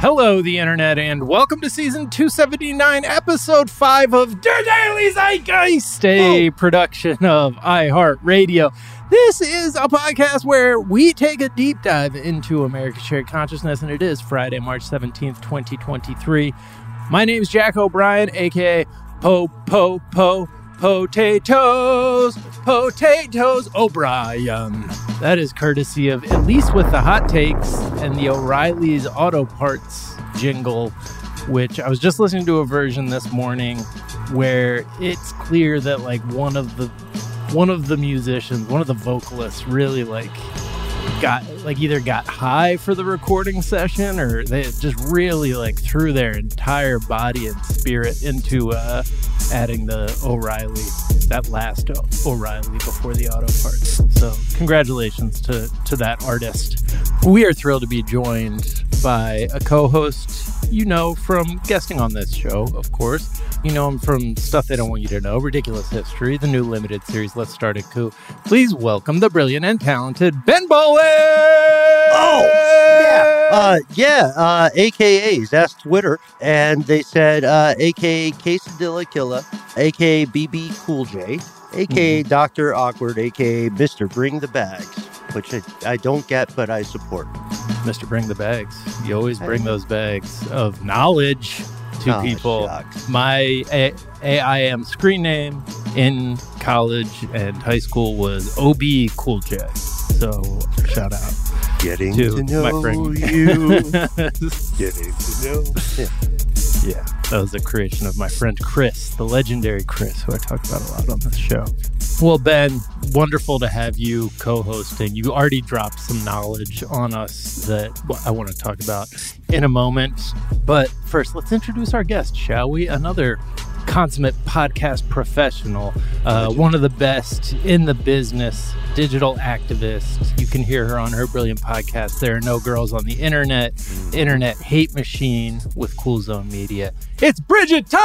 Hello, the internet, and welcome to season 279, episode 5 of Der Daily Zeitgeist, a production of iHeartRadio. This is a podcast where we take a deep dive into America's shared consciousness, and it is Friday, March 17th, 2023. My name is Jack O'Brien, aka Po Po Po Potatoes, Potatoes O'Brien. That is courtesy of At least with the Hot Takes and the O'Reilly's Auto Parts jingle, which I was just listening to a version this morning where it's clear that like one of the one of the musicians, one of the vocalists really like got like either got high for the recording session or they just really like threw their entire body and spirit into uh adding the O'Reilly, that last O'Reilly before the auto parts. So congratulations to to that artist. We are thrilled to be joined by a co-host you know from guesting on this show, of course. You know him from Stuff They Don't Want You to Know, Ridiculous History, the new limited series Let's Start a Coup. Please welcome the brilliant and talented Ben Bowlin! Oh, yeah. Uh, yeah, uh, AKAs. That's Twitter. And they said uh, AKA Quesadilla AKA BB Cool J, AKA Mm-hmm. Dr. Awkward, AKA Mr. Bring the Bags, which I, I don't get, but I support. Mr. Bring the Bags. You always bring those bags of knowledge to Oh, people. shucks. My A- AIM screen name in college and high school was OB Cool J. So shout out. Getting To to, know my friend. you. Getting to know. Yeah, that was a creation of my friend Chris, the legendary Chris, who I talk about a lot on this show. Well, Ben, wonderful to have you co hosting. You already dropped some knowledge on us that I want to talk about in a moment. But first, let's introduce our guest, shall we? Another consummate podcast professional, uh, one of the best in the business, digital activist. You can hear her on her brilliant podcast, There Are No Girls on the Internet, Internet Hate Machine with Cool Zone Media. It's Bridget Todd!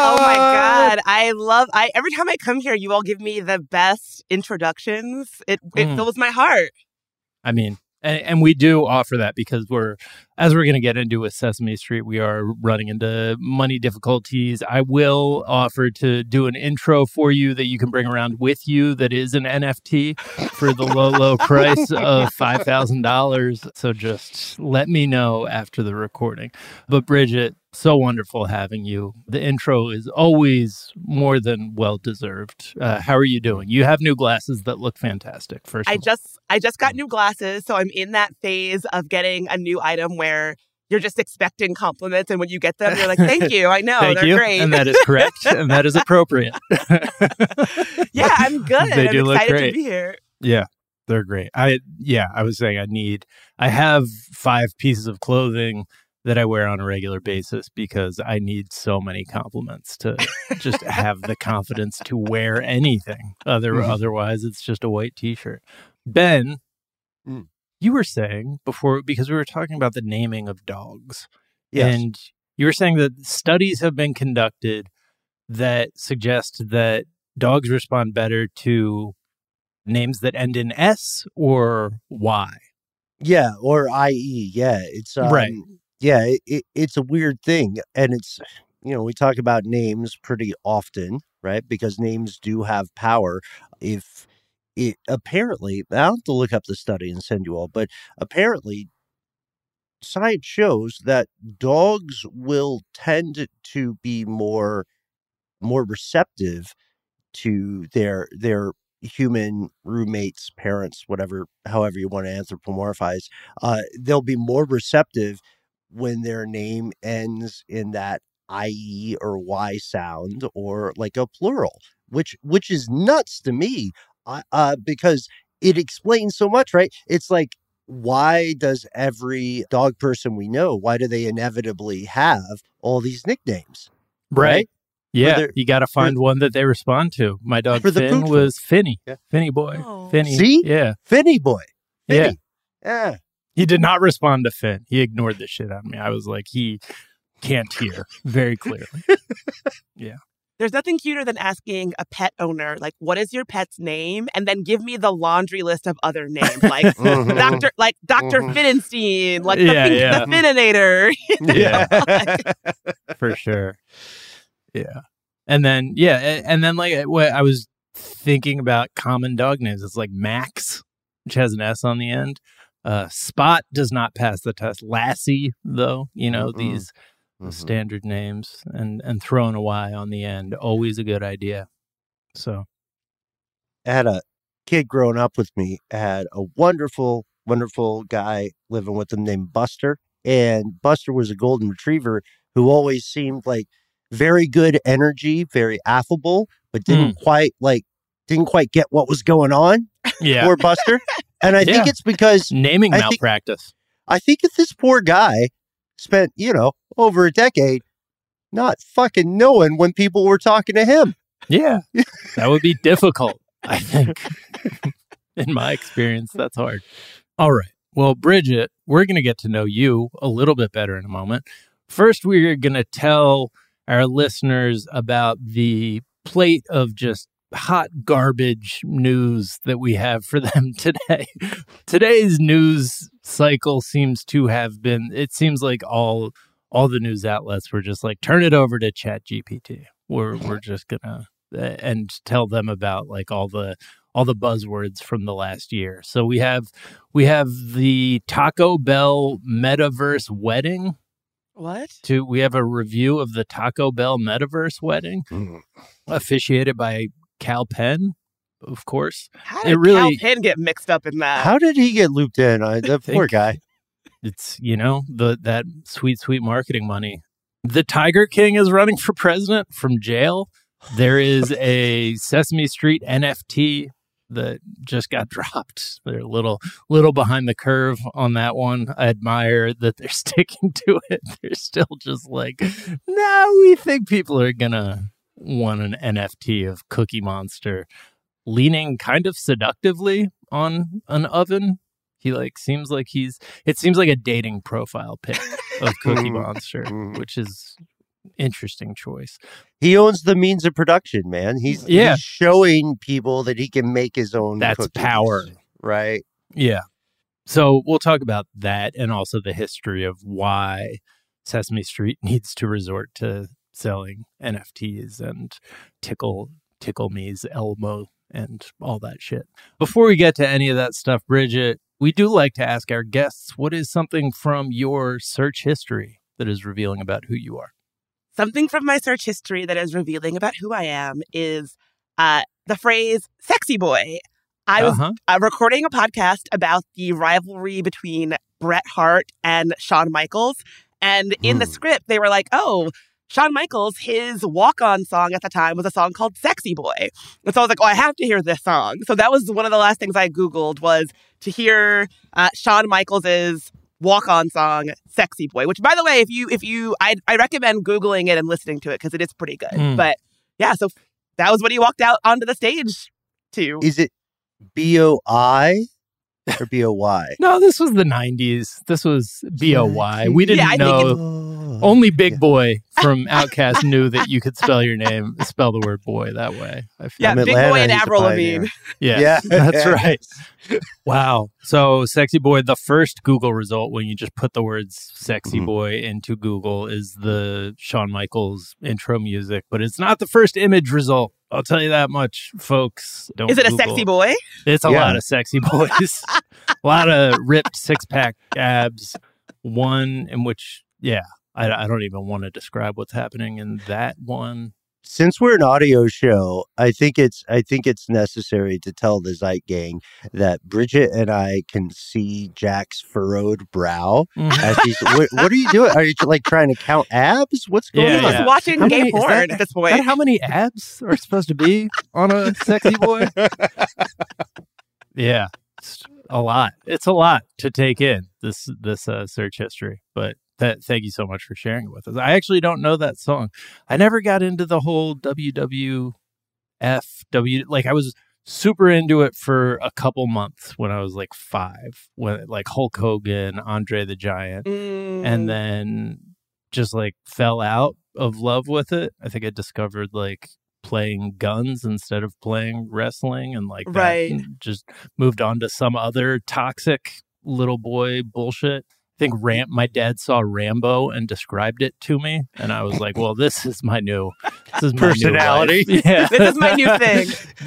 Oh my god, I love I every time I come here you all give me the best introductions. It it Mm. fills my heart. I mean, and, and we do offer that because we're as we're going to get into with Sesame Street, we are running into money difficulties. I will offer to do an intro for you that you can bring around with you that is an NFT for the low, low price of $5,000. So just let me know after the recording. But Bridget, so wonderful having you. The intro is always more than well deserved. Uh, how are you doing? You have new glasses that look fantastic. First, I just I just got new glasses, so I'm in that phase of getting a new item where you're just expecting compliments, and when you get them, you're like, "Thank you, I know Thank they're you. great." and that is correct, and that is appropriate. yeah, I'm good. They I'm do look great. to be here. Yeah, they're great. I yeah, I was saying I need I have five pieces of clothing that I wear on a regular basis because I need so many compliments to just have the confidence to wear anything. Other Mhm. otherwise it's just a white t-shirt. Ben, Mm. You were saying before because we were talking about the naming of dogs. Yes. And you were saying that studies have been conducted that suggest that dogs respond better to names that end in S or Y. Yeah, or IE. Yeah, it's um, Right. Yeah, it, it, it's a weird thing, and it's you know we talk about names pretty often, right? Because names do have power. If it apparently, I'll have to look up the study and send you all, but apparently, science shows that dogs will tend to be more more receptive to their their human roommates, parents, whatever, however you want to anthropomorphize, uh, they'll be more receptive when their name ends in that IE or Y sound or like a plural, which which is nuts to me, uh, uh, because it explains so much, right? It's like why does every dog person we know why do they inevitably have all these nicknames right? Yeah, their- you got to find one that they respond to. My dog For Finn pooch was Finny. Yeah. Finny boy. Oh. Finny. See? Yeah. Finny boy Yeah. Finny. yeah He did not respond to Finn. He ignored the shit out of me. I was like, he can't hear very clearly. There's nothing cuter than asking a pet owner, like, "What is your pet's name?" and then give me the laundry list of other names, like Mhm. Doctor, like Doctor Mhm. Finnenstein, like the, Yeah, fin- yeah. the Finninator. Yeah. for sure. Yeah. And then, yeah. And then, like, what I was thinking about common dog names. It's like Max, which has an S on the end. Uh, Spot does not pass the test. Lassie, though, you know, Mm-mm. these Mhm. standard names and, and throwing a Y on the end, always a good idea. So, I had a kid growing up with me, had a wonderful, wonderful guy living with him named Buster. And Buster was a golden retriever who always seemed like very good energy, very affable, but didn't quite like didn't quite get what was going on yeah. for Buster. And I think it's because Naming I think- malpractice. I think that this poor guy spent, you know, over a decade not fucking knowing when people were talking to him. Yeah. that would be difficult, I think. In my experience, that's hard. All right. Well, Bridget, we're going to get to know you a little bit better in a moment. First, we're going to tell our listeners about the plate of just hot garbage news that we have for them today. Today's news cycle seems to have been it seems like all all the news outlets were just like turn it over to Chat GPT. We're we're just going to uh, and tell them about like all the all the buzzwords from the last year. So we have we have the Taco Bell metaverse wedding. What? To we have a review of the Taco Bell metaverse wedding, officiated by Kal Penn, of course. How It did really- Kal Penn get mixed up in that? How did he get looped in? I, the poor guy. It's you know the that sweet sweet marketing money. The Tiger King is running for president from jail. There is a Sesame Street NFT that just got dropped. They're a little little behind the curve on that one. I admire that they're sticking to it. They're still just like, no, we think people are gonna want an NFT of Cookie Monster, leaning kind of seductively on an oven. He like seems like he's. It seems like a dating profile pic of Cookie Monster, which is interesting choice. He owns the means of production, man. He's, Yeah. he's showing people that he can make his own. That's cookies, power. right? Yeah. So we'll talk about that and also the history of why Sesame Street needs to resort to selling NFTs and tickle tickle me's Elmo and all that shit. Before we get to any of that stuff, Bridget, we do like to ask our guests what is something from your search history that is revealing about who you are. Something from my search history that is revealing about who I am is uh, the phrase "sexy boy." I was Uh-huh. uh, recording a podcast about the rivalry between Bret Hart and Shawn Michaels. And in the Hmm. script, they were like, oh, Shawn Michaels, his walk on song at the time was a song called Sexy Boy. And so I was like, oh, I have to hear this song. So that was one of the last things I Googled was to hear uh, Shawn Michaels's walk on song Sexy Boy, which by the way, if you, if you, I, I recommend Googling it and listening to it because it is pretty good. Mm. But yeah, so that was what he walked out onto the stage to. Is it B O I or B O Y? No, this was the 90s. This was BOY. We didn't Yeah, I think know. It's- Only Big Boi from OutKast knew that you could spell your name, spell the word boy that way. I feel. Yeah, From Big Atlanta, Boy and he's a Avril. Lavigne. Yeah, Yeah. that's right. Wow. So, Sexy Boy, the first Google result when you just put the words Sexy Mhm. Boy into Google is the Shawn Michaels intro music, but it's not the first image result. I'll tell you that much, folks. Don't Is it a sexy boy? It's a Yeah. lot of sexy boys, a lot of ripped six pack abs. One in which, yeah, I, I don't even want to describe what's happening in that one. Since we're an audio show, I think it's I think it's necessary to tell the Zeit gang that Bridget and I can see Jack's furrowed brow as he's. what, what are you doing? Are you like trying to count abs? What's going Yeah, He's on? just watching How gay many- is porn that- at this point. how many abs are supposed to be on a sexy boy? yeah, it's a lot. It's a lot to take in this this uh, search history. But that thank you so much for sharing it with us. I actually don't know that song. I never got into the whole WWF W like I was super into it for a couple months when I was like 5 when like Hulk Hogan, Andre the Giant Mm. and then just like fell out of love with it. I think I discovered like playing guns instead of playing wrestling and like that Right. just moved on to some other toxic little boy bullshit. I think Ram my dad saw Rambo and described it to me and I was like, well, this is my new this is my Personality? life. Yeah. This is my new thing.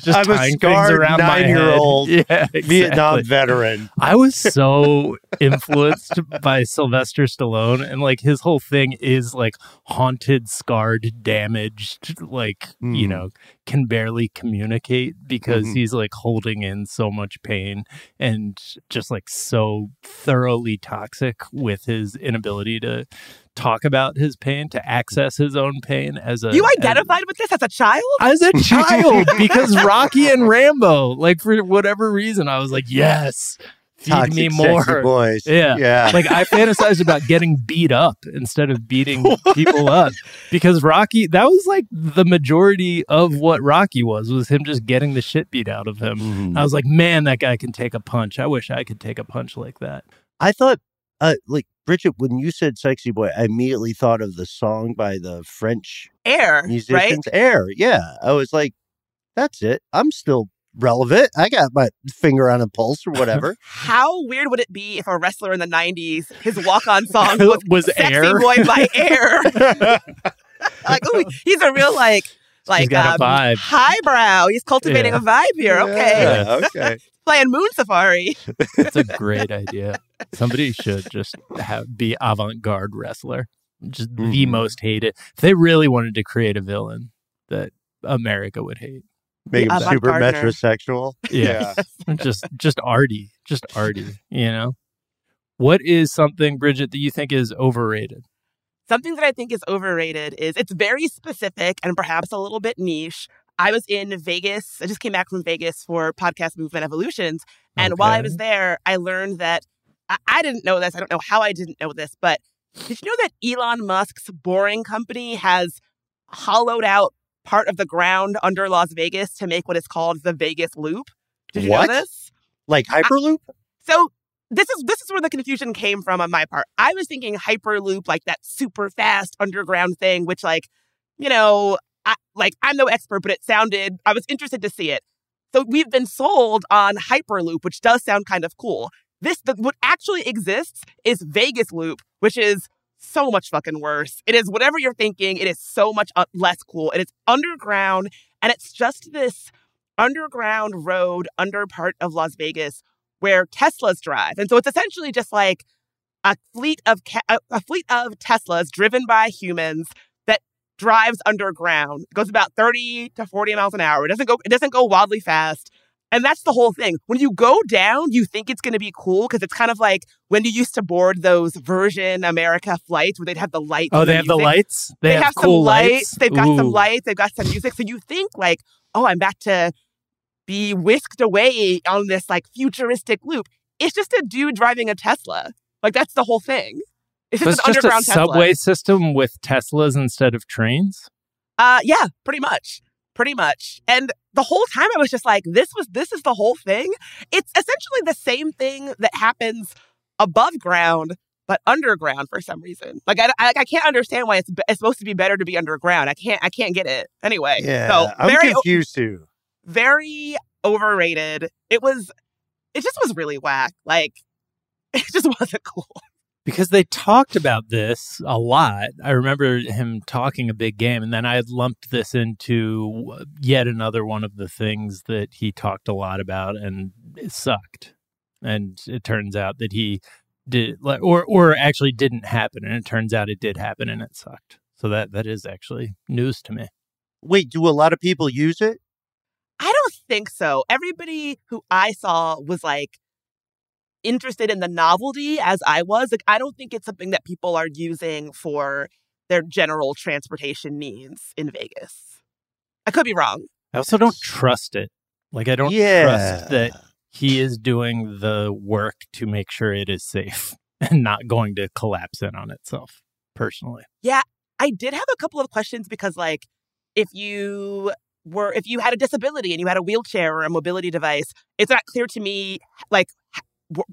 Just I'm a tying things scarred around my nine-year-old yeah, Vietnam veteran. I was so influenced by Sylvester Stallone, and like his whole thing is like haunted, scarred, damaged, like, you Mm. know, can barely communicate because Mhm. he's like holding in so much pain and just like so thoroughly toxic with his inability to talk about his pain, to access his own pain as a. You as- identified with this as a child? as a child because Rocky and Rambo, like for whatever reason, I was like, yes, feed Toxic, me sexy more. boys. Yeah. yeah. Like I fantasized about getting beat up instead of beating people up because Rocky, that was like the majority of what Rocky was, was him just getting the shit beat out of him. Mhm. I was like, man, that guy can take a punch. I wish I could take a punch like that. I thought, uh, like Bridget, when you said "sexy boy," I immediately thought of the song by the French Air, right? musicians, Air. Yeah, I was like, "That's it. I'm still relevant. I got my finger on a pulse or whatever." How weird would it be if a wrestler in the 90s, his walk on song was, Was Sexy Air? Boy by Air? like, ooh, he's a real, like, like got a um, vibe. highbrow. He's cultivating Yeah. a vibe here. Okay. Yeah, okay. Playing Moon Safari. That's a great idea. Somebody should just have be avant-garde wrestler. Just the Mhm. most hated. If they really wanted to create a villain that America would hate. Make him super Gardner. metrosexual. Yeah. just just arty. Just arty, you know? What is something, Bridget, that you think is overrated? Something that I think is overrated is it's very specific and perhaps a little bit niche. I was in Vegas. I just came back from Vegas for podcast movement evolutions. And while I was there, I learned that I, I didn't know this. I don't know how I didn't know this, but did you know that Elon Musk's Boring Company has hollowed out part of the ground under Las Vegas to make what is called the Vegas Loop? Did you What? know this? Like Hyperloop. So this is this is where the confusion came from on my part. I was thinking Hyperloop, like that super fast underground thing, which like, you know, I, like I'm no expert, but it sounded. I was interested to see it. So we've been sold on Hyperloop, which does sound kind of cool. This, the, what actually exists is Vegas Loop, which is so much fucking worse. It is whatever you're thinking. It is so much uh, less cool. It's underground, and it's just this underground road under part of Las Vegas where Teslas drive. And so it's essentially just like a fleet of ca- a fleet of Teslas driven by humans that drives underground. It goes about 30 to 40 miles an hour. It doesn't go it doesn't go wildly fast. And that's the whole thing. When you go down, you think it's going to be cool because it's kind of like when you used to board those Virgin America flights where they'd have the lights. Oh, they have the lights. They, have, cool some lights. They've got some lights. They've got some music. So you think like, oh, I'm about to be whisked away on this like futuristic loop. It's just a dude driving a Tesla. Like that's the whole thing. It's So just it's an just a underground Tesla. subway system with Teslas instead of trains. Uh, yeah, pretty much, pretty much. And the whole time I was just like, this was this is the whole thing. It's essentially the same thing that happens above ground but underground for some reason. Like I, I, I can't understand why it's, it's supposed to be better to be underground. I can't I can't get it. Anyway, Yeah, so I'm very confused too. very overrated. It was it just was really whack. Like it just wasn't cool. Because they talked about this a lot. I remember him talking a big game, and then I had lumped this into uh, yet another one of the things that he talked a lot about, and it sucked. And it turns out that he did, or or actually didn't happen, and it turns out it did happen, and it sucked. So that that is actually news to me. Wait, do a lot of people use it? I don't think so. Everybody who I saw was like interested in the novelty as I was. Like I don't think it's something that people are using for their general transportation needs in Vegas. I could be wrong. I also don't trust it. Like I don't yeah. trust that he is doing the work to make sure it is safe and not going to collapse in on itself. Personally, Yeah. I did have a couple of questions because like if you were if you had a disability and you had a wheelchair or a mobility device, it's not clear to me like h- w-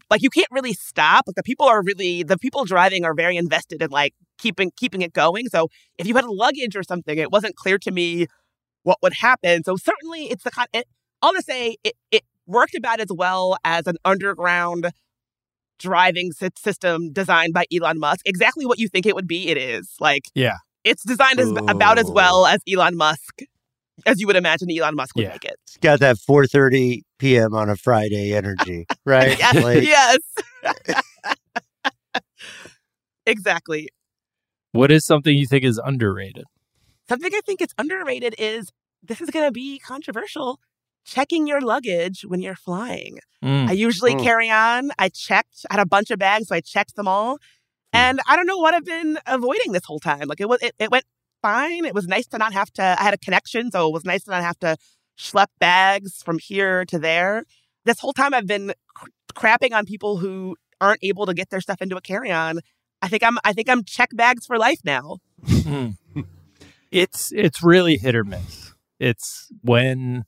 like you can't really stop. Like the people are really the people driving are very invested in like keeping keeping it going. So if you had luggage or something, it wasn't clear to me what would happen. So certainly it's the kind. It, I'll just say it it worked about as well as an underground driving sy- system designed by Elon Musk. Exactly what you think it would be, it is. Like Yeah. it's designed as about as well as Elon Musk as you would imagine Elon Musk would Yeah. make it. It's got that 4:30 p.m. on a Friday energy, right? Yes. Like, yes. exactly. what is something you think is underrated? Something I think is underrated is this is going to be controversial. Checking your luggage when you're flying. Mm. I usually Mm. carry on. I checked. I had a bunch of bags, so I checked them all. And I don't know what I've been avoiding this whole time. Like it was, it, it went fine. It was nice to not have to. I had a connection, so it was nice to not have to schlep bags from here to there. This whole time, I've been cr- crapping on people who aren't able to get their stuff into a carry-on. I think I'm. I think I'm check bags for life now. Mm. it's it's really hit or miss. It's when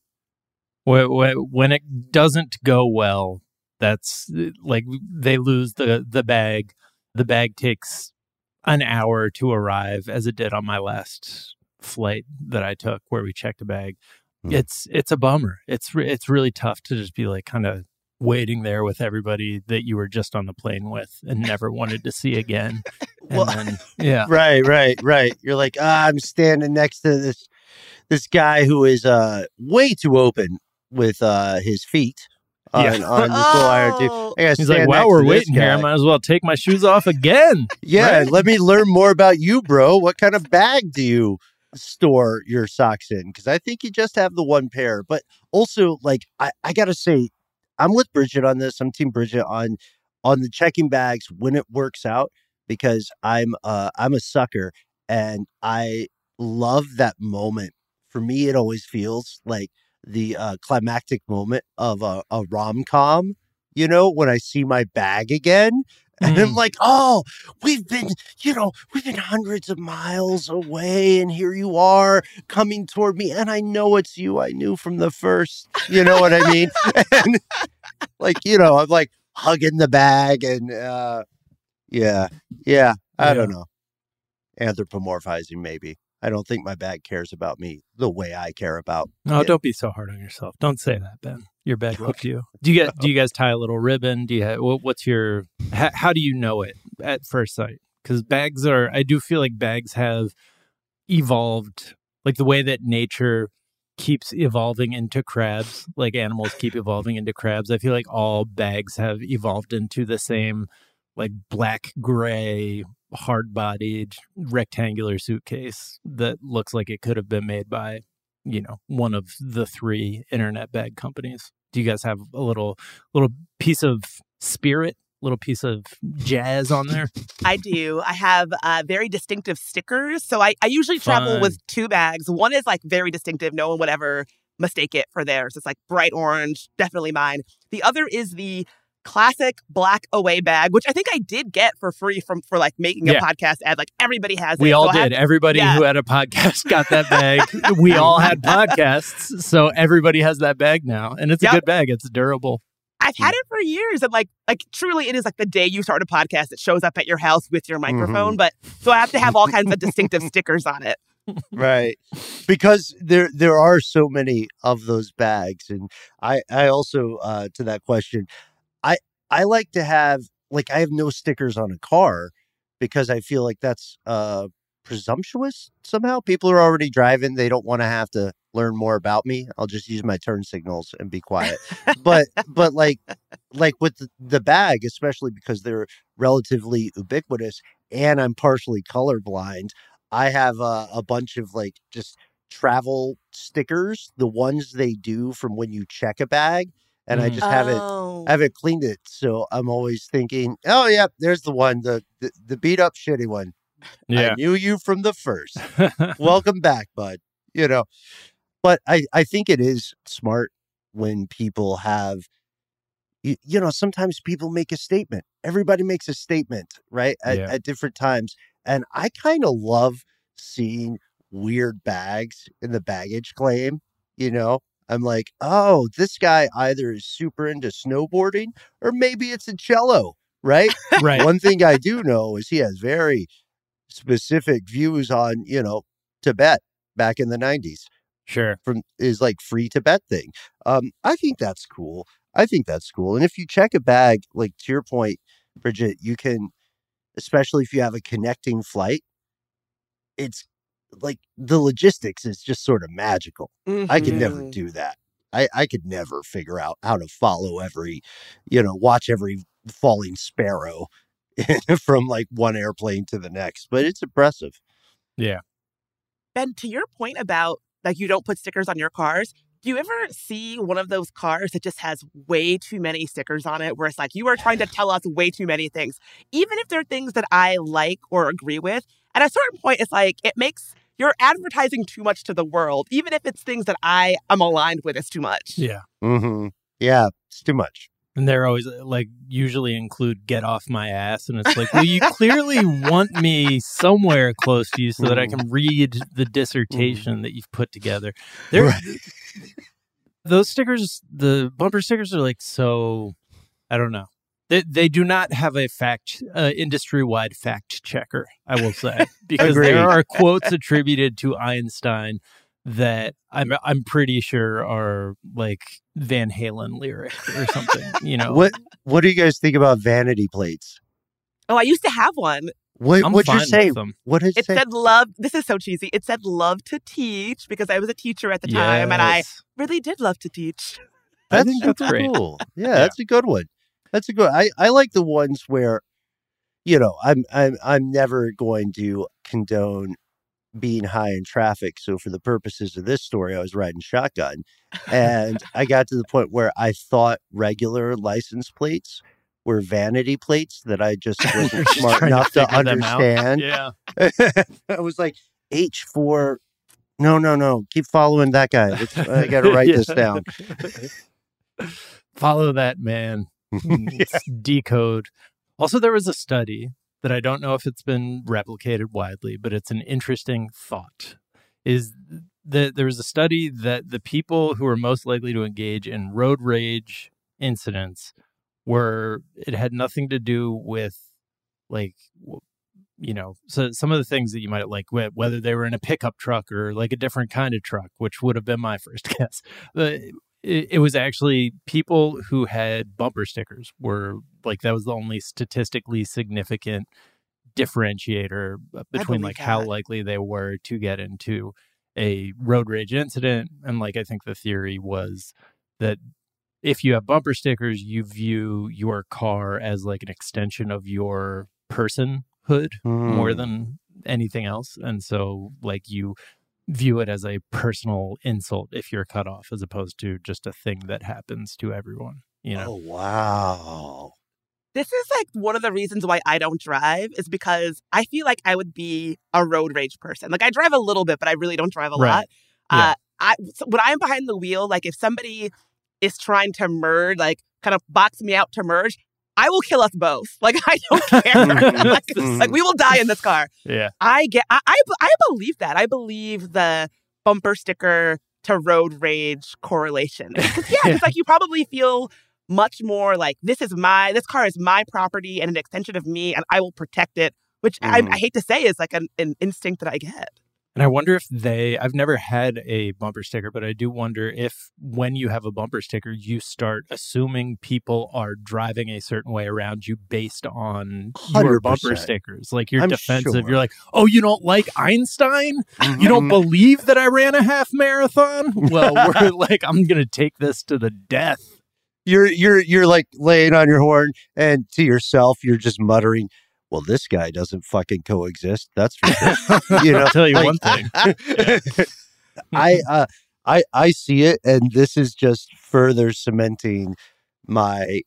when when it doesn't go well. That's like they lose the the bag. The bag takes an hour to arrive, as it did on my last flight that I took, where we checked a bag. Hmm. It's it's a bummer. It's re- it's really tough to just be like kind of waiting there with everybody that you were just on the plane with and never wanted to see again. And Well- then, yeah. right, right, right. You're like, ah, I'm standing next to this this guy who is uh way too open with uh his feet on, Yeah. on this little iron too. Oh. I gotta He's like, while we're to this waiting here. I might as well take my shoes off again." Yeah, Right? let me learn more about you, bro. What kind of bag do you store your socks in? Because I think you just have the one pair. But also, like, I, I gotta say, I'm with Bridget on this. I'm Team Bridget on on the checking bags when it works out because I'm uh I'm a sucker and I love that moment. For me, it always feels like the uh, climactic moment of a, a rom com. You know, when I see my bag again, and I'm Mm. like, oh, we've been, you know, we've been hundreds of miles away, and here you are coming toward me, and I know it's you. I knew from the first. You know what I mean? and like, you know, I'm like hugging the bag, and uh, yeah, yeah, I don't know, anthropomorphizing maybe. I don't think my bag cares about me the way I care about. No, it. don't be so hard on yourself. Don't say that, Ben. Your bag loves you. Do you guys do you guys tie a little ribbon? Do you have, what's your how, how do you know it at first sight? Because bags are I do feel like bags have evolved like the way that nature keeps evolving into crabs, like animals keep evolving into crabs. I feel like all bags have evolved into the same like black gray hard bodied rectangular suitcase that looks like it could have been made by, you know, one of the three internet bag companies. Do you guys have a little little piece of spirit, little piece of jazz on there? I do. I have uh, very distinctive stickers. So I, I usually travel Fun. with two bags. One is like very distinctive. No one would ever mistake it for theirs. It's like bright orange, definitely mine. The other is the classic black away bag, which I think I did get for free from for like making a Yeah. podcast ad. Like everybody has We it. all So I had- did. Everybody yeah. who had a podcast got that bag. we all had podcasts, so everybody has that bag now, and it's Yep. a good bag. It's durable. I've had it for years. And like like truly it is like the day you start a podcast, it shows up at your house with your microphone. But so I have to have all kinds of distinctive stickers on it. right because there there are so many of those bags and i i also uh to that question i i like to have like i have no stickers on a car because i feel like that's uh presumptuous somehow. People are already driving they don't want to have to learn more about me. I'll just use my turn signals and be quiet. But but like like with the, bag especially because they're relatively ubiquitous and i'm partially colorblind I have a, a bunch of like just travel stickers, the ones they do from when you check a bag, and I Mhm. just haven't Oh. Haven't cleaned it. So I'm always thinking, oh yeah, there's the one, the the, the beat up shitty one. Yeah. I knew you from the first. Welcome back, bud. You know, but I I think it is smart when people have. You, you know, sometimes people make a statement. Everybody makes a statement, right? At, Yeah. at different times. And I kind of love seeing weird bags in the baggage claim. You know, I'm like, oh, this guy either is super into snowboarding or maybe it's a cello, right? right. One thing I do know is he has very specific views on, you know, Tibet back in the 90s Sure. from is like free Tibet thing. Um, I think that's cool. I think that's cool. And if you check a bag, like to your point, Bridget, you can, especially if you have a connecting flight, it's like the logistics is just sort of magical. I could never Mhm. do that. I, I could never figure out how to follow every, you know, watch every falling sparrow from like one airplane to the next. But it's impressive. Yeah. Ben, to your point about like you don't put stickers on your cars, do you ever see one of those cars that just has way too many stickers on it where it's like you are trying to tell us way too many things, even if they're things that I like or agree with? At a certain point, it's like it makes you're advertising too much to the world, even if it's things that I am aligned with, it's too much. Yeah. Mm-hmm. Yeah, it's too much. And they're always uh, like usually include get off my ass. And it's like, well, you clearly want me somewhere close to you so that I can read the dissertation that you've put together. There Right. those stickers, the bumper stickers are like so I don't know. They, they do not have a fact uh, industry wide fact checker, I will say, because there are quotes attributed to Einstein that I'm I'm pretty sure are like Van Halen lyric or something. You know, What What do you guys think about vanity plates? Oh, I used to have one. What I'm What'd you say? them. What did it It say? said love. This is so cheesy. It said love to teach because I was a teacher at the time and I really did love to teach. I That's think that's super great. cool. Yeah, that's a good one. That's a good. I I like the ones where, you know, I'm I'm I'm never going to condone being high in traffic. So for the purposes of this story, I was riding shotgun, and I got to the point where I thought regular license plates were vanity plates that I just wasn't smart to enough to, out. understand. Yeah. I was like H four. No, no, no. Keep following that guy. Let's, I got to write this down. Follow that man. Mm, it's decode. Also, there was a study that I don't know if it's been replicated widely, but it's an interesting thought. Is that there was a study that the people who were most likely to engage in road rage incidents were it had nothing to do with like you know, so some of the things that you might like, whether they were in a pickup truck or like a different kind of truck, which would have been my first guess. But it, it was actually people who had bumper stickers were like that was the only statistically significant differentiator uh, between like how likely they were to get into a road rage incident. And like i think the theory was that if you have bumper stickers you view your car as like an extension of your personhood more Hmm. than anything else. And so like you view it as a personal insult if you're cut off as opposed to just a thing that happens to everyone you know Oh wow. This is like one of the reasons why I don't drive is because I feel like I would be a road rage person. Like I drive a little bit, but I really don't drive a Right. lot. Yeah. Uh, I so when I'm behind the wheel, like if somebody is trying to merge, like kind of box me out to merge, I will kill us both. Like I don't care. like, like, we will die in this car. yeah I get. I, I I believe that. I believe the bumper sticker to road rage correlation. 'Cause, yeah, it's like you probably feel much more like this is my this car is my property and an extension of me, and I will protect it. Which I, Mhm. I hate to say is like an, an instinct that I get. And I wonder if they, I've never had a bumper sticker, but I do wonder if when you have a bumper sticker, you start assuming people are driving a certain way around you based on your bumper stickers. Like you're I'm defensive. sure. You're like, oh, you don't like Einstein? You don't Mhm. believe that I ran a half marathon? Well, we're like, I'm going to take this to the death. you're you're you're like laying on your horn and to yourself you're just muttering well this guy doesn't fucking coexist that's for sure you know I'll tell you like- one thing. i uh i i see it and this is just further cementing my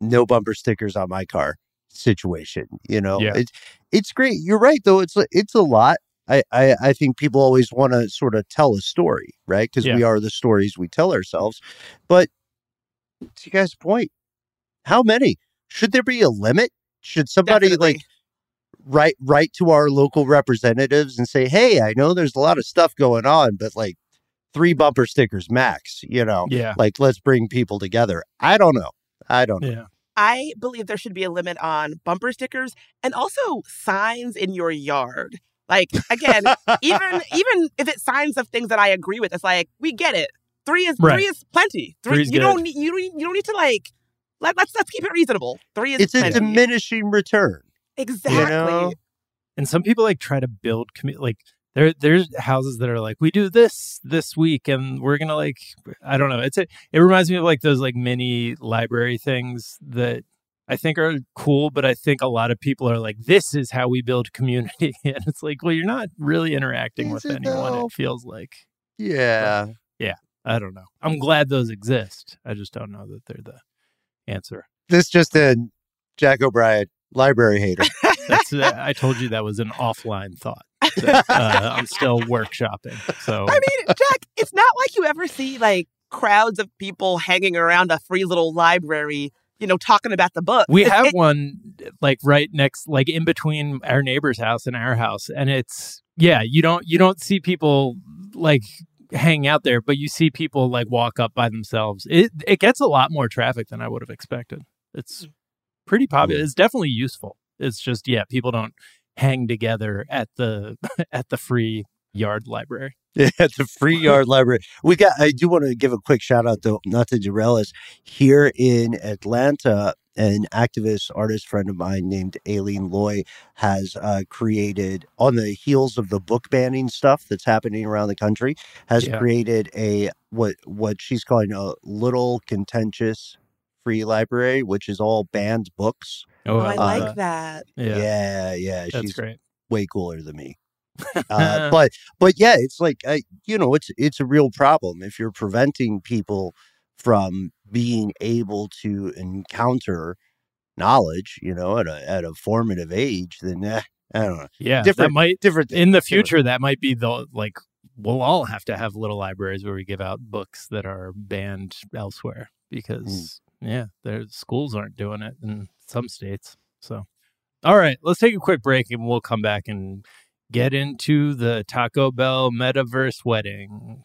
no bumper stickers on my car situation you know Yeah. it's it's great you're right though it's a- it's a lot I, I, I think people always want to sort of tell a story, right? Because we are the stories we tell ourselves. But to you guys' point, how many? Should there be a limit? Should somebody Definitely. like write write to our local representatives and say, "Hey, I know there's a lot of stuff going on, but like three bumper stickers max, you know, Yeah. like let's bring people together." I don't know. I don't know. Yeah. I believe there should be a limit on bumper stickers and also signs in your yard. Like again, even even if it's signs of things that I agree with, it's like we get it. Three is Right. three is plenty. Three Three's you good. don't need you don't need, you don't need to like let, let's let's keep it reasonable. Three is It's a plenty. diminishing return. exactly. know? and some people like try to build commu- like there there's houses that are like we do this this week and we're gonna like i don't know it's a it reminds me of like those like mini library things that i think are cool but i think a lot of people are like this is how we build community and it's like well you're not really interacting Is with it anyone though? it feels like Yeah. Yeah. i don't know i'm glad those exist i just don't know that they're the answer This just in Jack O'Brien, library hater. that's uh, i told you that was an offline thought that, uh, i'm still workshopping so I mean, Jack, it's not like you ever see like crowds of people hanging around a free little library, you know, talking about the book. We It's- have it- one like right next, like in between our neighbor's house and our house, and it's yeah. You don't you don't see people like hang out there, but you see people like walk up by themselves. It it gets a lot more traffic than I would have expected. It's mm. pretty popular. It's definitely useful. It's just yeah, people don't hang together at the at the free yard library. Yeah, at the free yard library. We got I do want to give a quick shout out though, not to derail us. Here in Atlanta, an activist artist friend of mine named Aileen Loy has uh, created on the heels of the book banning stuff that's happening around the country, has Yeah. created a what what she's calling a little contentious free library, which is all banned books. Oh, I like that. Yeah, yeah, yeah that's she's great. way cooler than me. uh, but but yeah, it's like uh, you know, it's it's a real problem if you're preventing people from being able to encounter knowledge, you know, at a at a formative age. Then eh, I don't know, Yeah, that different might different in the different- future that might be the like we'll all have to have little libraries where we give out books that are banned elsewhere because yeah their schools aren't doing it in some states so. All right let's take a quick break and we'll come back and get into the taco bell metaverse wedding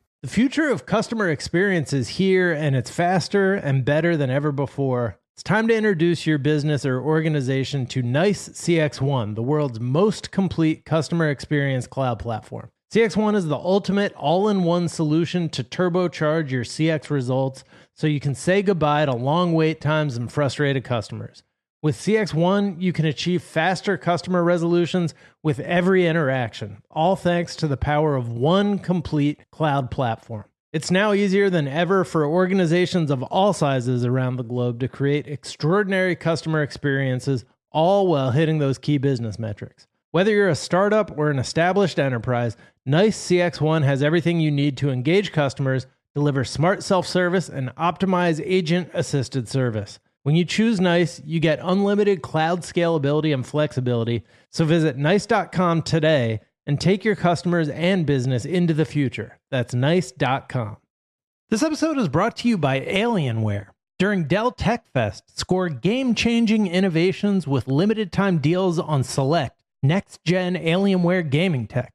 The future of customer experience is here and it's faster and better than ever before. It's time to introduce your business or organization to NICE CX1, the world's most complete customer experience cloud platform. CX1 is the ultimate all in one solution to turbocharge your CX results so you can say goodbye to long wait times and frustrated customers. With CX1, you can achieve faster customer resolutions with every interaction, all thanks to the power of one complete cloud platform. It's now easier than ever for organizations of all sizes around the globe to create extraordinary customer experiences, all while hitting those key business metrics. Whether you're a startup or an established enterprise, NICE CX1 has everything you need to engage customers, deliver smart self service, and optimize agent assisted service. When you choose NICE, you get unlimited cloud scalability and flexibility. So visit nice.com today and take your customers and business into the future. That's nice.com. This episode is brought to you by Alienware. During Dell Tech Fest, score game changing innovations with limited time deals on select next gen Alienware gaming tech.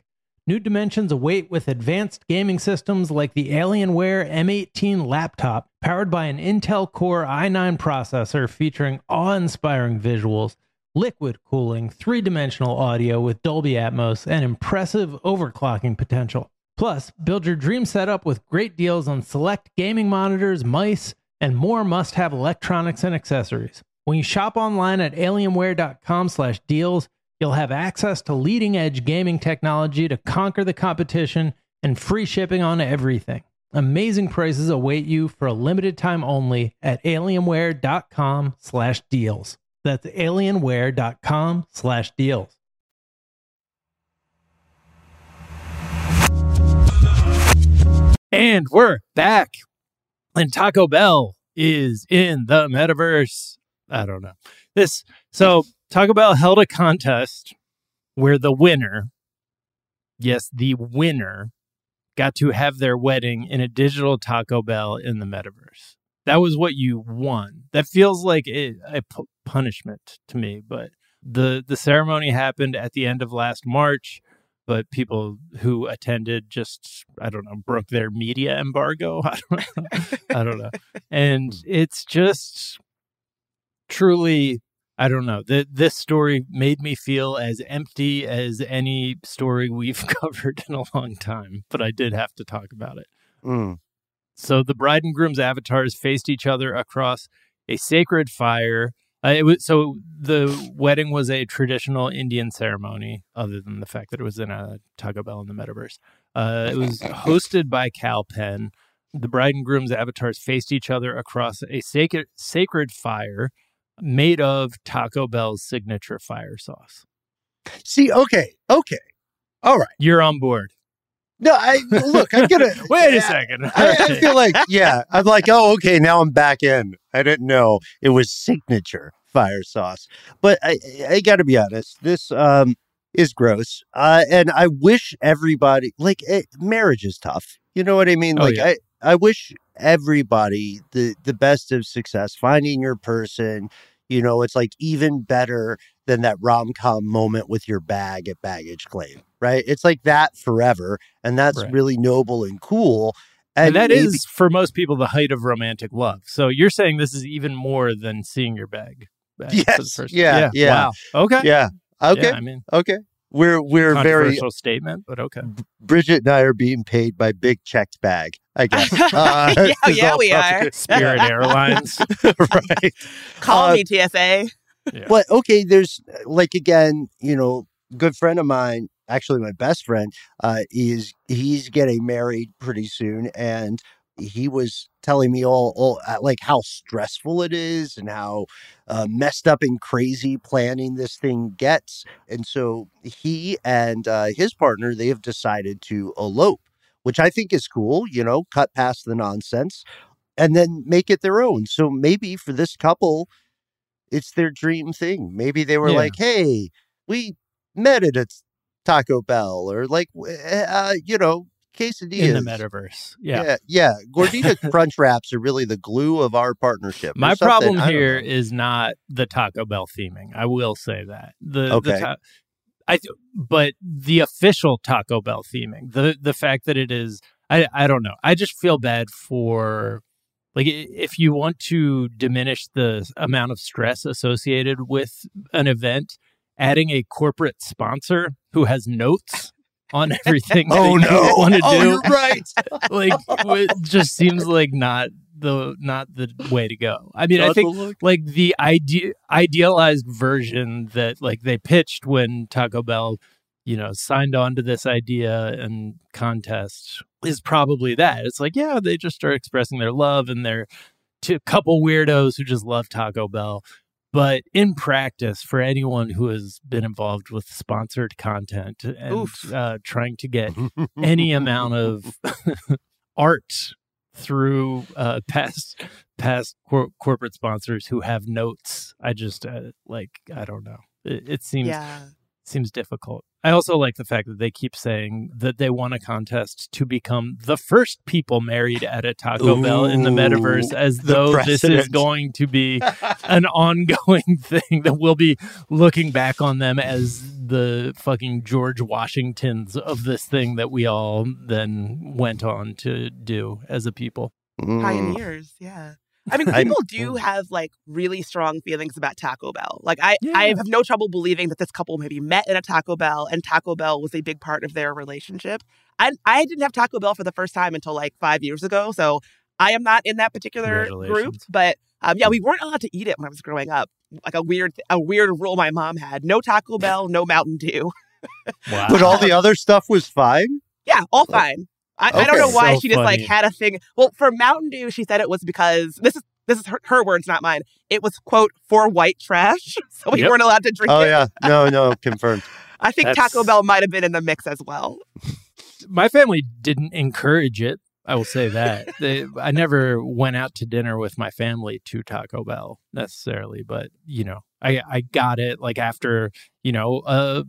New dimensions await with advanced gaming systems like the Alienware M18 laptop, powered by an Intel Core i9 processor featuring awe inspiring visuals, liquid cooling, three dimensional audio with Dolby Atmos, and impressive overclocking potential. Plus, build your dream setup with great deals on select gaming monitors, mice, and more must have electronics and accessories. When you shop online at alienware.com/deals, You'll have access to leading edge gaming technology to conquer the competition and free shipping on everything. Amazing prices await you for a limited time only at alienware.com slash deals. That's alienware.com slash deals. And we're back. And Taco Bell is in the metaverse. I don't know. This so Taco Bell held a contest where the winner, yes, the winner, got to have their wedding in a digital Taco Bell in the metaverse. That was what you won. That feels like a, punishment to me, but the the ceremony happened at the end of last March, but people who attended just I don't know broke their media embargo. I don't know. I don't know. And it's just truly I don't know. The, this story made me feel as empty as any story we've covered in a long time, but I did have to talk about it. Mm. So the bride and groom's avatars faced each other across a sacred fire. Uh, it was so the wedding was a traditional Indian ceremony, other than the fact that it was in a Taco Bell in the metaverse. Uh, it was hosted by Kal Penn. The bride and groom's avatars faced each other across a sacred sacred fire made of Taco Bell's signature fire sauce. See, okay, okay, all right. You're on board. No, I look. I'm gonna wait a second. I, I feel like, yeah, I'm like, oh, okay, now I'm back in. I didn't know it was signature fire sauce, but I, I got to be honest. This um is gross, uh, and I wish everybody like it, marriage is tough. You know what I mean? Oh, like, yeah. I I wish everybody the the best of success, finding your person. You know, it's like even better than that rom com moment with your bag at baggage claim, right? It's like that forever, and that's Right. really noble and cool. And, that is maybe- for most people the height of romantic love. So you're saying this is even more than seeing your bag. bag Yes, first- yeah, yeah. Wow. Okay. yeah. Okay, Yeah, I mean, okay. we're we're very Controversial statement, but okay. Bridget and I are being paid by big checked bag. I guess. Uh, Yeah, yeah, we are. Spirit Airlines. right. Call Uh, me TSA. But okay, there's like again, you know, good friend of mine, actually my best friend, uh, is he's getting married pretty soon, and he was telling me all, all uh, like how stressful it is and how uh, messed up and crazy planning this thing gets. And so he and uh, his partner they have decided to elope, which I think is cool. You know, cut past the nonsense. And then make it their own. So maybe for this couple, it's their dream thing. Maybe they were Yeah. like, "Hey, we met at a Taco Bell," or like, uh, you know, quesadillas in the metaverse. Yeah. Yeah, yeah. Gordita Crunch Wraps are really the glue of our partnership. My problem here know. is not the Taco Bell theming. I will say that. The, Okay. The ta- I but the official Taco Bell theming, the the fact that it is I I don't know. I just feel bad for like if you want to diminish the amount of stress associated with an event, adding a corporate sponsor who has notes on everything Oh no! you want to oh, do right. like it just seems like not the not the way to go. I mean, I think like the ide- idealized version that like they pitched when Taco Bell, you know, signed on to this idea and contest is probably that. It's like, yeah, they just are expressing their love and they're to a couple weirdos who just love Taco Bell. But in practice, for anyone who has been involved with sponsored content and uh, trying to get any amount of art through uh, past past cor- corporate sponsors who have notes. I just uh, like I don't know. It, it seems Yeah. Seems difficult. I also like the fact that they keep saying that they won a contest to become the first people married at a Taco Bell in the metaverse, as the though this is going to be an ongoing thing that we'll be looking back on them as the fucking George Washingtons of this thing that we all then went on to do as a people. Mm. Pioneers, yeah. I mean, I'm- people do have like really strong feelings about Taco Bell. Like, I, Yeah. I have no trouble believing that this couple maybe met in a Taco Bell and Taco Bell was a big part of their relationship. I, I didn't have Taco Bell for the first time until like five years ago. So I am not in that particular group. But um, yeah, we weren't allowed to eat it when I was growing up. Like a weird, a weird rule my mom had: no Taco Bell, no Mountain Dew. Wow. But all the other stuff was fine. Yeah, all fine. I, I don't know why So she just like had a thing. Well, for Mountain Dew, she said it was because this is this is her, her words, not mine. It was quote for white trash, so we Yep. weren't allowed to drink Oh it. yeah, no, no, confirmed. I think That's- Taco Bell might have been in the mix as well. my family didn't encourage it. I will say that. They, I never went out to dinner with my family to Taco Bell necessarily, but you know, I I got it like after, you know, a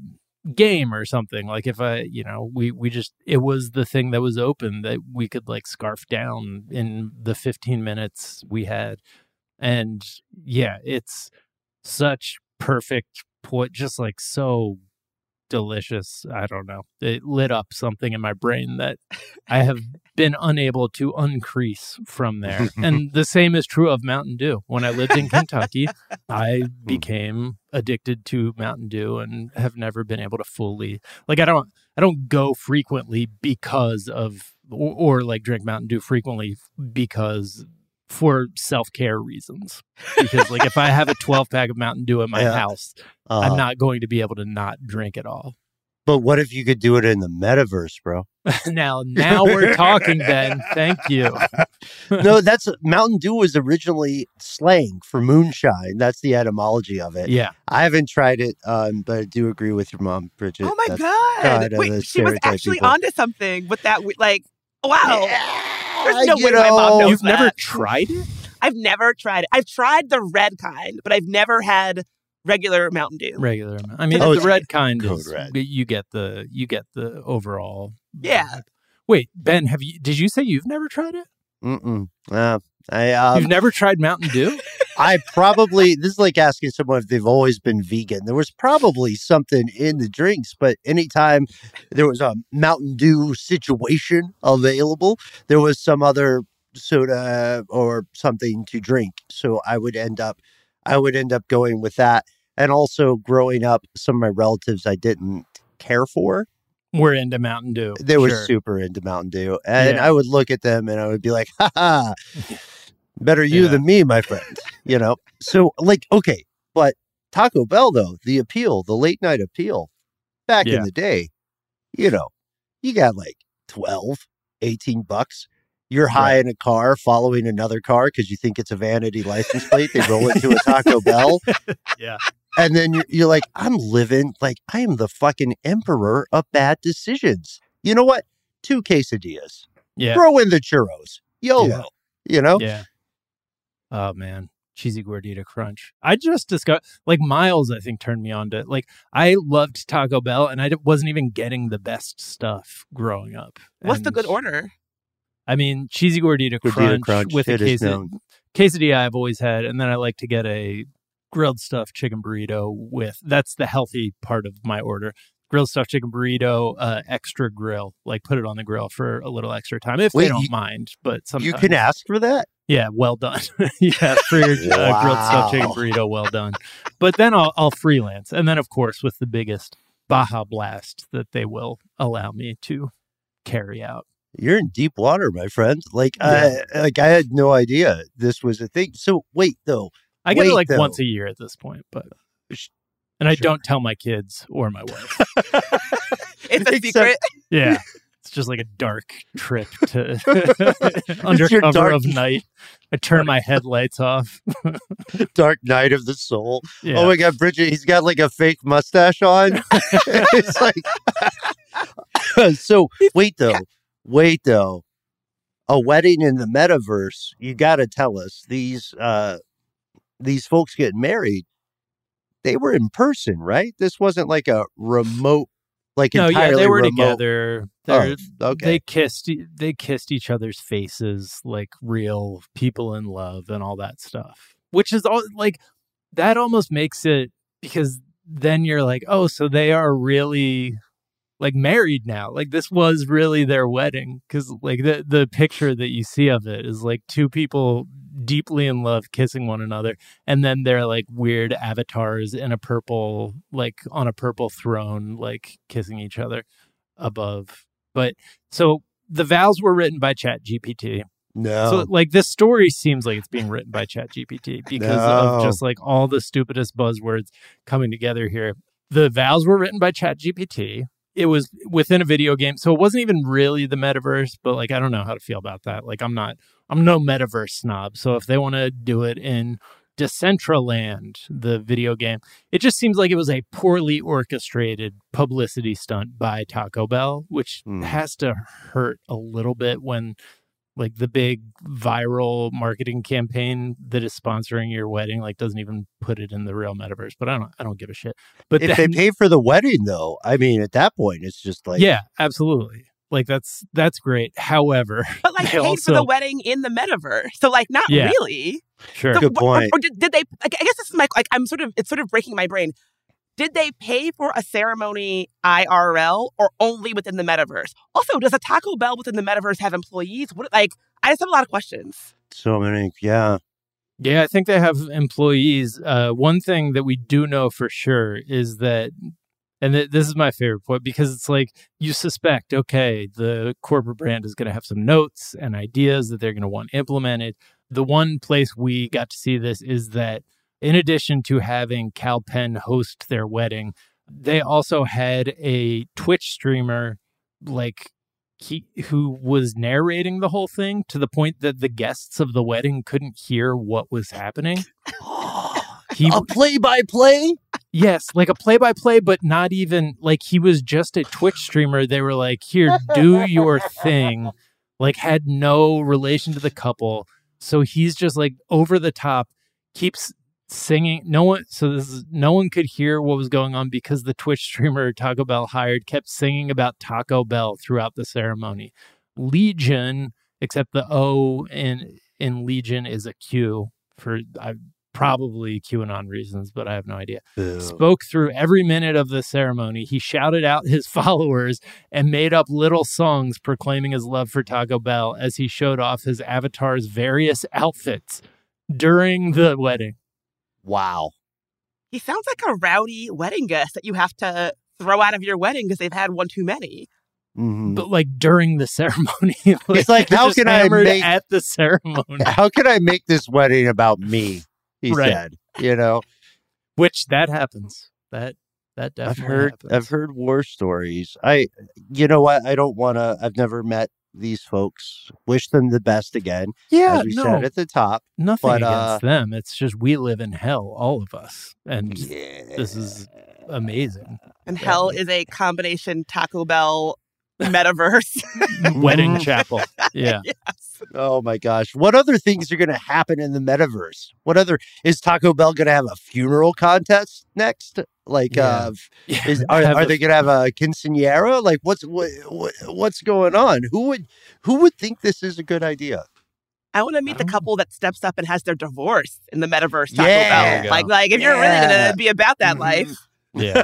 game or something. Like if I, you know, we we just it was the thing that was open that we could like scarf down in the 15 minutes we had. And yeah, it's such perfect point just like so delicious. I don't know. It lit up something in my brain that I have been unable to uncrease from there. and the same is true of Mountain Dew. When I lived in Kentucky, I hmm. became addicted to Mountain Dew and have never been able to fully like I don't I don't go frequently because of or, or like drink Mountain Dew frequently because for self-care reasons. Because like if I have a 12 pack of Mountain Dew at my Yeah. house, Uh, I'm not going to be able to not drink it all. But what if you could do it in the metaverse, bro? now, now we're talking, Ben. Thank you. no, that's Mountain Dew was originally slang for moonshine. That's the etymology of it. Yeah. I haven't tried it, um, but I do agree with your mom, Bridget. oh my That's god! kind of Wait, she was actually people. onto something with that. Like, wow! There's no you way my mom know, knows You've never tried it? I've never tried it. I've tried the red kind, but I've never had regular Mountain Dew. Regular. I mean, Oh, the red kind code is red. you get the you get the overall. Yeah. vibe. Wait, Ben, have you? Did you say you've never tried it? Mm-mm. Uh, I um, you've never tried Mountain Dew? I probably this is like asking someone if they've always been vegan. There was probably something in the drinks, but anytime there was a Mountain Dew situation available, there was some other soda or something to drink. So I would end up I would end up going with that. And also growing up, some of my relatives I didn't care for, We're into Mountain Dew. they were super into Mountain Dew. And Yeah. I would look at them and I would be like, ha ha, better you Yeah. than me, my friend. You know? So, like, okay, but Taco Bell, though, the appeal, the late night appeal back Yeah. in the day, you know, you got like 12, 18 bucks. You're high in a car following another car because you think it's a vanity license plate. They roll into a Taco Bell. Yeah. And then you're, you're like, I'm living like I am the fucking emperor of bad decisions. You know what? Two quesadillas. Yeah. Throw in the churros. YOLO. Yeah. You know? Yeah. Oh man, cheesy gordita crunch. I just discovered like Miles. I think turned me on to like I loved Taco Bell, and I wasn't even getting the best stuff growing up. What's the good order? I mean, cheesy gordita, Gordita crunch, crunch, with a it is quesadilla. quesadilla. I've always had, and then I like to get a grilled stuffed chicken burrito with. That's the healthy part of my order. Grilled stuffed chicken burrito, uh, extra grill. Like put it on the grill for a little extra time if Wait, they don't you- mind. But sometimes You can ask for that. yeah, well done. yeah, for your uh, grilled stuffed chicken burrito, well done. But then I'll, I'll freelance, and then of course with the biggest Baja Blast that they will allow me to carry out. You're in deep water, my friend. Like, I, like I had no idea this was a thing. So wait, though. I get Wait, it like though. once a year at this point, but and I sure. don't tell my kids or my wife. It's a Except- secret. yeah. It's just like a dark trip to under your cover dark- of night. I turn my headlights off. Dark Night of the Soul. Yeah. Oh my God, Bridget, he's got like a fake mustache on. it's like, so wait though, wait though. A wedding in the metaverse. You got to tell us these uh these folks get married. They were in person, right? This wasn't like a remote, like no, yeah, they were remote. together. They're, Oh, okay. They kissed. They kissed each other's faces like real people in love and all that stuff. Which is all like that. Almost makes it because then you're like, oh, so they are really like married now. Like this was really their wedding because like the the picture that you see of it is like two people deeply in love kissing one another and then they're like weird avatars in a purple like on a purple throne like kissing each other above. But so the vows were written by chat gpt no. so like this story seems like it's being written by chat gpt because of just like all the stupidest buzzwords coming together here. The vows were written by chat gpt it was within a video game so it wasn't even really the metaverse but like i don't know how to feel about that like i'm not i'm no metaverse snob so if they want to do it in decentraland the video game it just seems like it was a poorly orchestrated publicity stunt by taco bell which Hmm. has to hurt a little bit when like the big viral marketing campaign that is sponsoring your wedding like doesn't even put it in the real metaverse but i don't i don't give a shit but if then, they pay for the wedding, though, I mean, at that point, it's just like, yeah absolutely like that's that's great however But like they paid for the wedding in the metaverse. So like not Yeah. really. sure So Good wh- or- point. Or, did, did they? Like, I guess this is my like. I'm sort of. It's sort of breaking my brain. Did they pay for a ceremony IRL or only within the metaverse? Also, does a Taco Bell within the metaverse have employees? What like? I just have a lot of questions. so many, yeah. Yeah, I think they have employees. Uh, one thing that we do know for sure is that, and th- this is my favorite point because it's like you suspect, okay, the corporate brand is going to have some notes and ideas that they're going to want implemented. The one place we got to see this is that in addition to having Kal Penn host their wedding, they also had a Twitch streamer like he who was narrating the whole thing to the point that the guests of the wedding couldn't hear what was happening. He a play by play? yes, like a play by play, but not even like he was just a Twitch streamer. They were like, "Here, do your thing." Like had no relation to the couple, so he's just like over the top, keeps singing. No one, so this is no one could hear what was going on because the Twitch streamer Taco Bell hired kept singing about Taco Bell throughout the ceremony. Legion, except the O in in Legion is a Q for I probably QAnon reasons, but I have no idea. Spoke through every minute of the ceremony. He shouted out his followers and made up little songs proclaiming his love for Taco Bell as he showed off his avatar's various outfits during the wedding. Wow. He sounds like a rowdy wedding guest that you have to throw out of your wedding because they've had one too many. Mhm. But like during the ceremony, He's like, they're "How can I make- at the ceremony? How can I make this wedding about me? He Right. said. You know, Which that happens. That that definitely I've definitely heard happens. I've heard war stories. I you know what? I don't want to. I've never met these folks. Wish them the best again, yeah, as we no, said at the top. nothing but, against uh, them. It's just we live in hell, all of us, and Yeah. this is amazing. And Yeah. hell is a combination Taco Bell metaverse. Wedding chapel. Yeah. yes. Oh my gosh. What other things are going to happen in the metaverse? What other is Taco Bell going to have a funeral contest next? Like Yeah. uh is are, are a- they going to have a quinceañera? Like what's what, what what's going on? Who would who would think this is a good idea? I want to meet the couple that steps up and has their divorce in the metaverse Taco Yeah. Bell. Like, like if you're really gonna be about that Mhm. life, Yeah.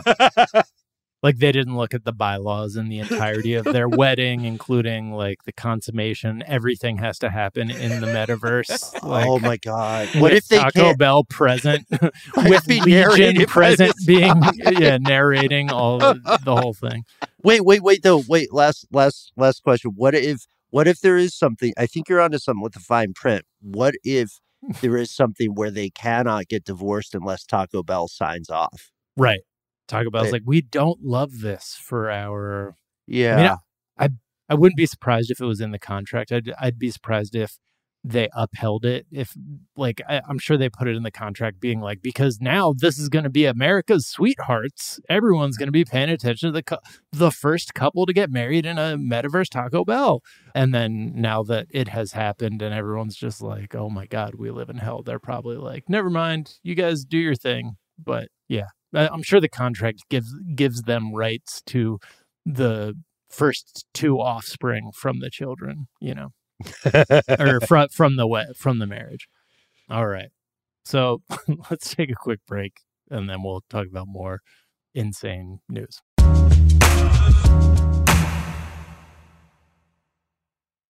Like they didn't look at the bylaws in the entirety of their wedding, including like the consummation. Everything has to happen in the metaverse. Oh like, oh my god. What if they Taco can't Bell present with Legion present being yeah narrating all the, the whole thing. Wait, wait, wait though. Wait, last last last question. What if what if there is something I think you're onto something with the fine print. What if there is something where they cannot get divorced unless Taco Bell signs off? Right. Taco Bell's They- like we don't love this for our Yeah. I I wouldn't be surprised if it was in the contract. I'd I'd be surprised if they upheld it. If like I, I'm sure they put it in the contract, being like because now this is going to be America's sweethearts. Everyone's going to be paying attention to the the first couple to get married in a metaverse Taco Bell. And then now that it has happened and everyone's just like, oh my god, we live in hell. They're probably like, never mind, you guys do your thing. But yeah, I- I'm sure the contract gives gives them rights to the first two offspring from the children, you know, or from from the from the marriage. All right, so let's take a quick break and then we'll talk about more insane news.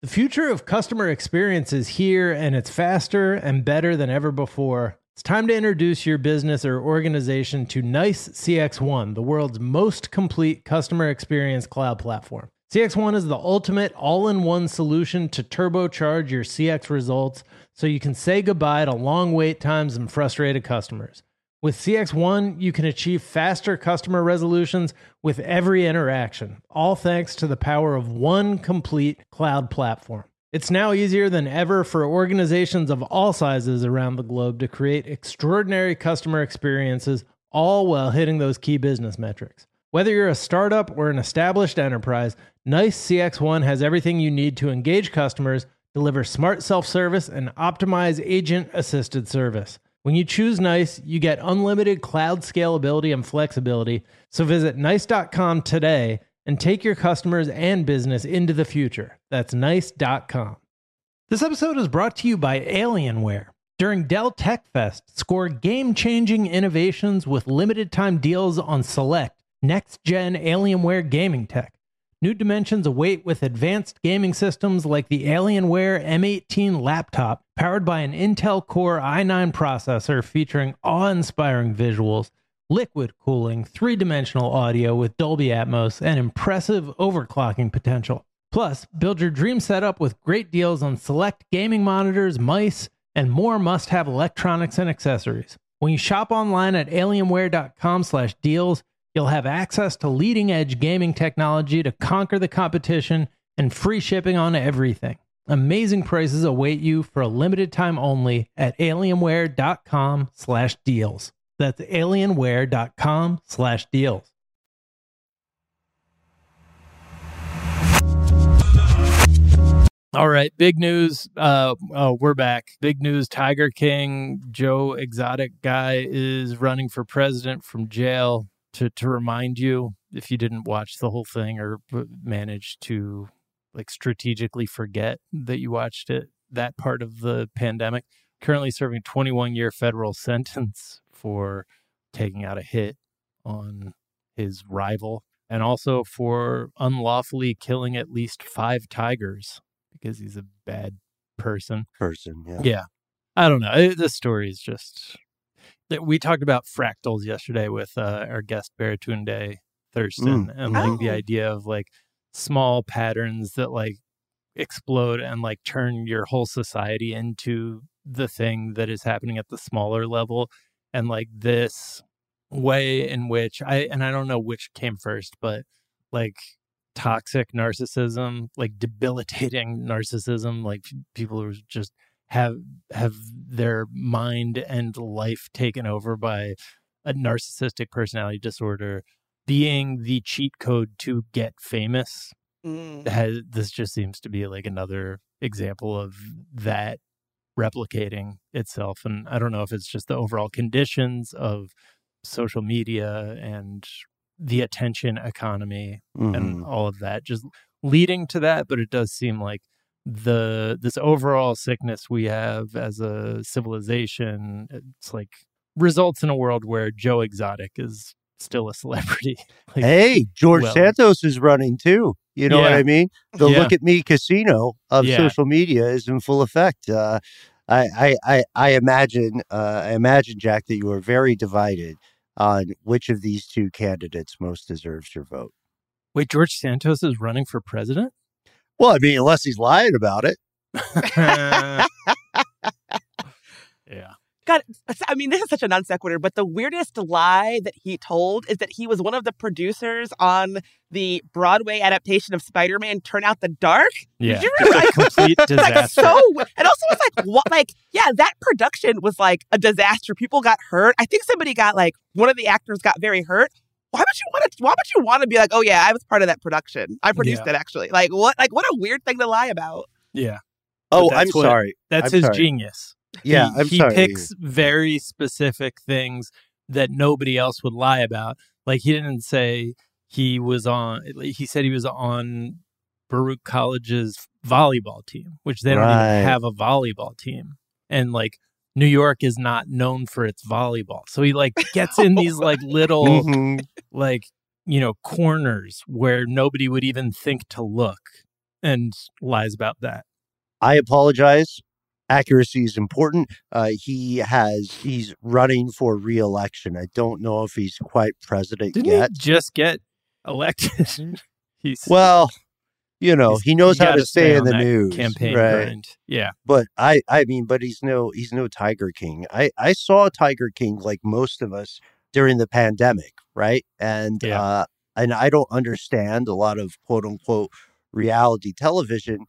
The future of customer experience is here and it's faster and better than ever before. It's time to introduce your business or organization to NICE CX1, the world's most complete customer experience cloud platform. CX1 is the ultimate all in one solution to turbocharge your CX results so you can say goodbye to long wait times and frustrated customers. With CX1, you can achieve faster customer resolutions with every interaction, all thanks to the power of one complete cloud platform. It's now easier than ever for organizations of all sizes around the globe to create extraordinary customer experiences, all while hitting those key business metrics. Whether you're a startup or an established enterprise, NICE CX1 has everything you need to engage customers, deliver smart self service, and optimize agent assisted service. When you choose NICE, you get unlimited cloud scalability and flexibility. So visit nice.com today and take your customers and business into the future. That's nice.com. This episode is brought to you by Alienware. During Dell Tech Fest, score game changing innovations with limited time deals on select next gen Alienware gaming tech. New dimensions await with advanced gaming systems like the Alienware M18 laptop, powered by an Intel Core i9 processor featuring awe inspiring visuals, liquid cooling, three dimensional audio with Dolby Atmos, and impressive overclocking potential. Plus, build your dream setup with great deals on select gaming monitors, mice, and more must-have electronics and accessories. When you shop online at alienware.com/deals, You'll have access to leading edge gaming technology to conquer the competition and free shipping on everything. Amazing prices await you for a limited time only at alienware.com slash deals. That's alienware.com slash deals. All right, big news. Uh, oh, we're back. Big news. Tiger King, Joe Exotic guy, is running for president from jail. To to remind you, if you didn't watch the whole thing or manage to like strategically forget that you watched it, that part of the pandemic, currently serving 21 year federal sentence for taking out a hit on his rival and also for unlawfully killing at least five tigers because he's a bad person. Person, yeah. Yeah. I don't know. This story is just. We talked about fractals yesterday with uh, our guest Baratunde Thurston, Mm. and like the Oh. idea of like small patterns that like explode and like turn your whole society into the thing that is happening at the smaller level, and like this way in which I and I don't know which came first, but like toxic narcissism, like debilitating narcissism, like people who just have have their mind and life taken over by a narcissistic personality disorder being the cheat code to get famous Mm. has this just seems to be like another example of that replicating itself and i don't know if it's just the overall conditions of social media and the attention economy and Mhm. all of that just leading to that but it does seem like the this overall sickness we have as a civilization it's like results in a world where joe exotic is still a celebrity Like, Hey, George well- Santos is running too. You know what I mean? The Yeah. look at me casino of Yeah. social media is in full effect. Uh, I, I, I, I imagine, uh, I imagine, Jack, that you are very divided on which of these two candidates most deserves your vote. wait george santos is running for president Well, I mean, unless he's lying about it. yeah God, I mean, this is such a non sequitur, but the weirdest lie that he told is that he was one of the producers on the Broadway adaptation of Spider Man Turn Out the Dark. yeah you just a realize- complete Like, disaster so, and also it's like, what, like, yeah, that production was like a disaster. People got hurt. I think somebody got like, one of the actors got very hurt. Why would you want to? Why would you want to be like, oh yeah, I was part of that production. I produced Yeah. it actually. Like what? Like what a weird thing to lie about. yeah Oh, I'm what- sorry. that's I'm his sorry. genius Yeah, he, I'm he sorry. picks very specific things that nobody else would lie about. Like he didn't say he was on. He said he was on Baruch College's volleyball team, which they don't Right. even have a volleyball team, and like New York is not known for its volleyball. So he like gets in these like little Mhm. like you know corners where nobody would even think to look, and lies about that. I apologize. Accuracy is important. Uh, he has he's running for re-election. I don't know if he's quite president Didn't yet. he just get elected? He's Well, you know, He's- he knows how to gotta stay in the news. campaign right? grind. Yeah, But I, I mean, but he's no, he's no Tiger King. I, I saw Tiger King like most of us during the pandemic, right? And, Yeah. uh, and I don't understand a lot of quote unquote reality television,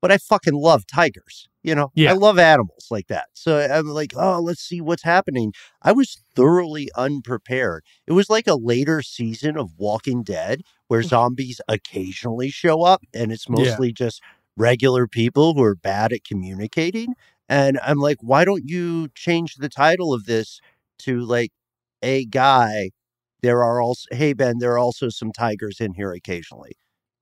but I fucking love tigers. You know, Yeah. I love animals like that. So I'm like, oh, let's see what's happening. I was thoroughly unprepared. It was like a later season of Walking Dead where zombies occasionally show up and it's Yeah. mostly just regular people who are bad at communicating. And I'm like, why don't you change the title of this to like a guy? There are also, hey, Ben, there are also some tigers in here occasionally,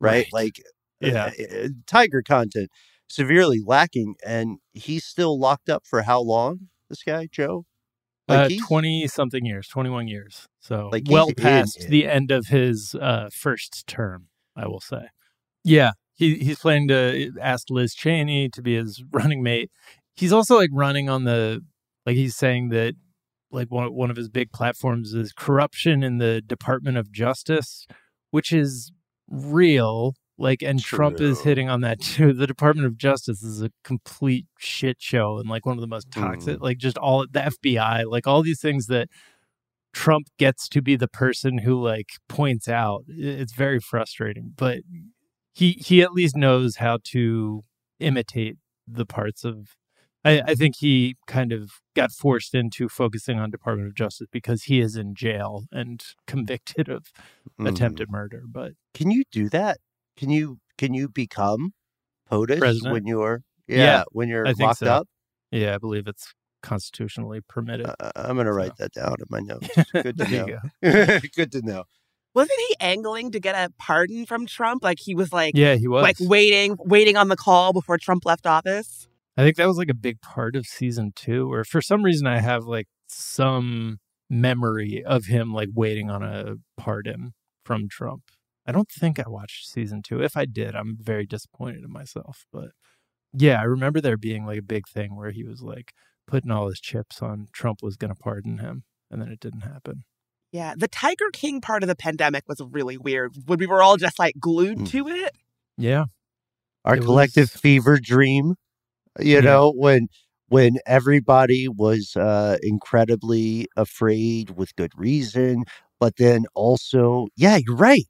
right? Right. Like, Yeah. uh, tiger content severely lacking. And he's still locked up for how long? This guy, Joe? uh, twenty something years, twenty one years. So Like, well in past the end of his uh, first term, I will say. Yeah, he he's planning to ask Liz Cheney to be his running mate. He's also like running on the like he's saying that like one one of his big platforms is corruption in the Department of Justice, which is real. Like, and Trump is hitting on that too. The Department of Justice is a complete shit show and like one of the most toxic, Mm. like just all the FBI, like all these things that Trump gets to be the person who like points out. It's very frustrating, but he he at least knows how to imitate the parts of I, I, think he kind of got forced into focusing on Department of Justice because he is in jail and convicted of mm. attempted murder. But can you do that? Can you can you become POTUS President? when you're yeah, yeah when you're I locked so. up? Yeah, I believe it's constitutionally permitted. Uh, I'm going to write that down in my notes. Good to know. Go. Good to know. Wasn't he angling to get a pardon from Trump? Like he was like, yeah, he was like waiting, waiting on the call before Trump left office. I think that was like a big part of season two, or for some reason I have like some memory of him like waiting on a pardon from Trump. I don't think I watched season two. If I did, I'm very disappointed in myself. But yeah, I remember there being like a big thing where he was like putting all his chips on Trump was going to pardon him, and then it didn't happen. Yeah, the Tiger King part of the pandemic was really weird when we were all just like glued mm. to it. Yeah. Our it collective was... fever dream, you yeah. know, when when everybody was uh incredibly afraid with good reason, but then also, yeah, you're right.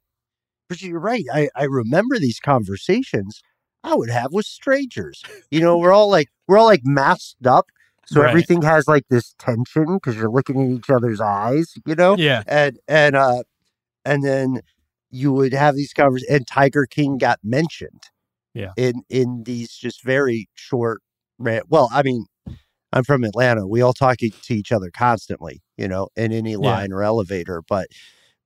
But you're right. I, I remember these conversations I would have with strangers. You know, we're all like we're all like masked up so right. everything has like this tension because you're looking in each other's eyes, you know? Yeah. And and uh and then you would have these conversations and Tiger King got mentioned. Yeah. In in these just very short well, I mean, I'm from Atlanta. We all talk to each other constantly, you know, in any line yeah. or elevator. But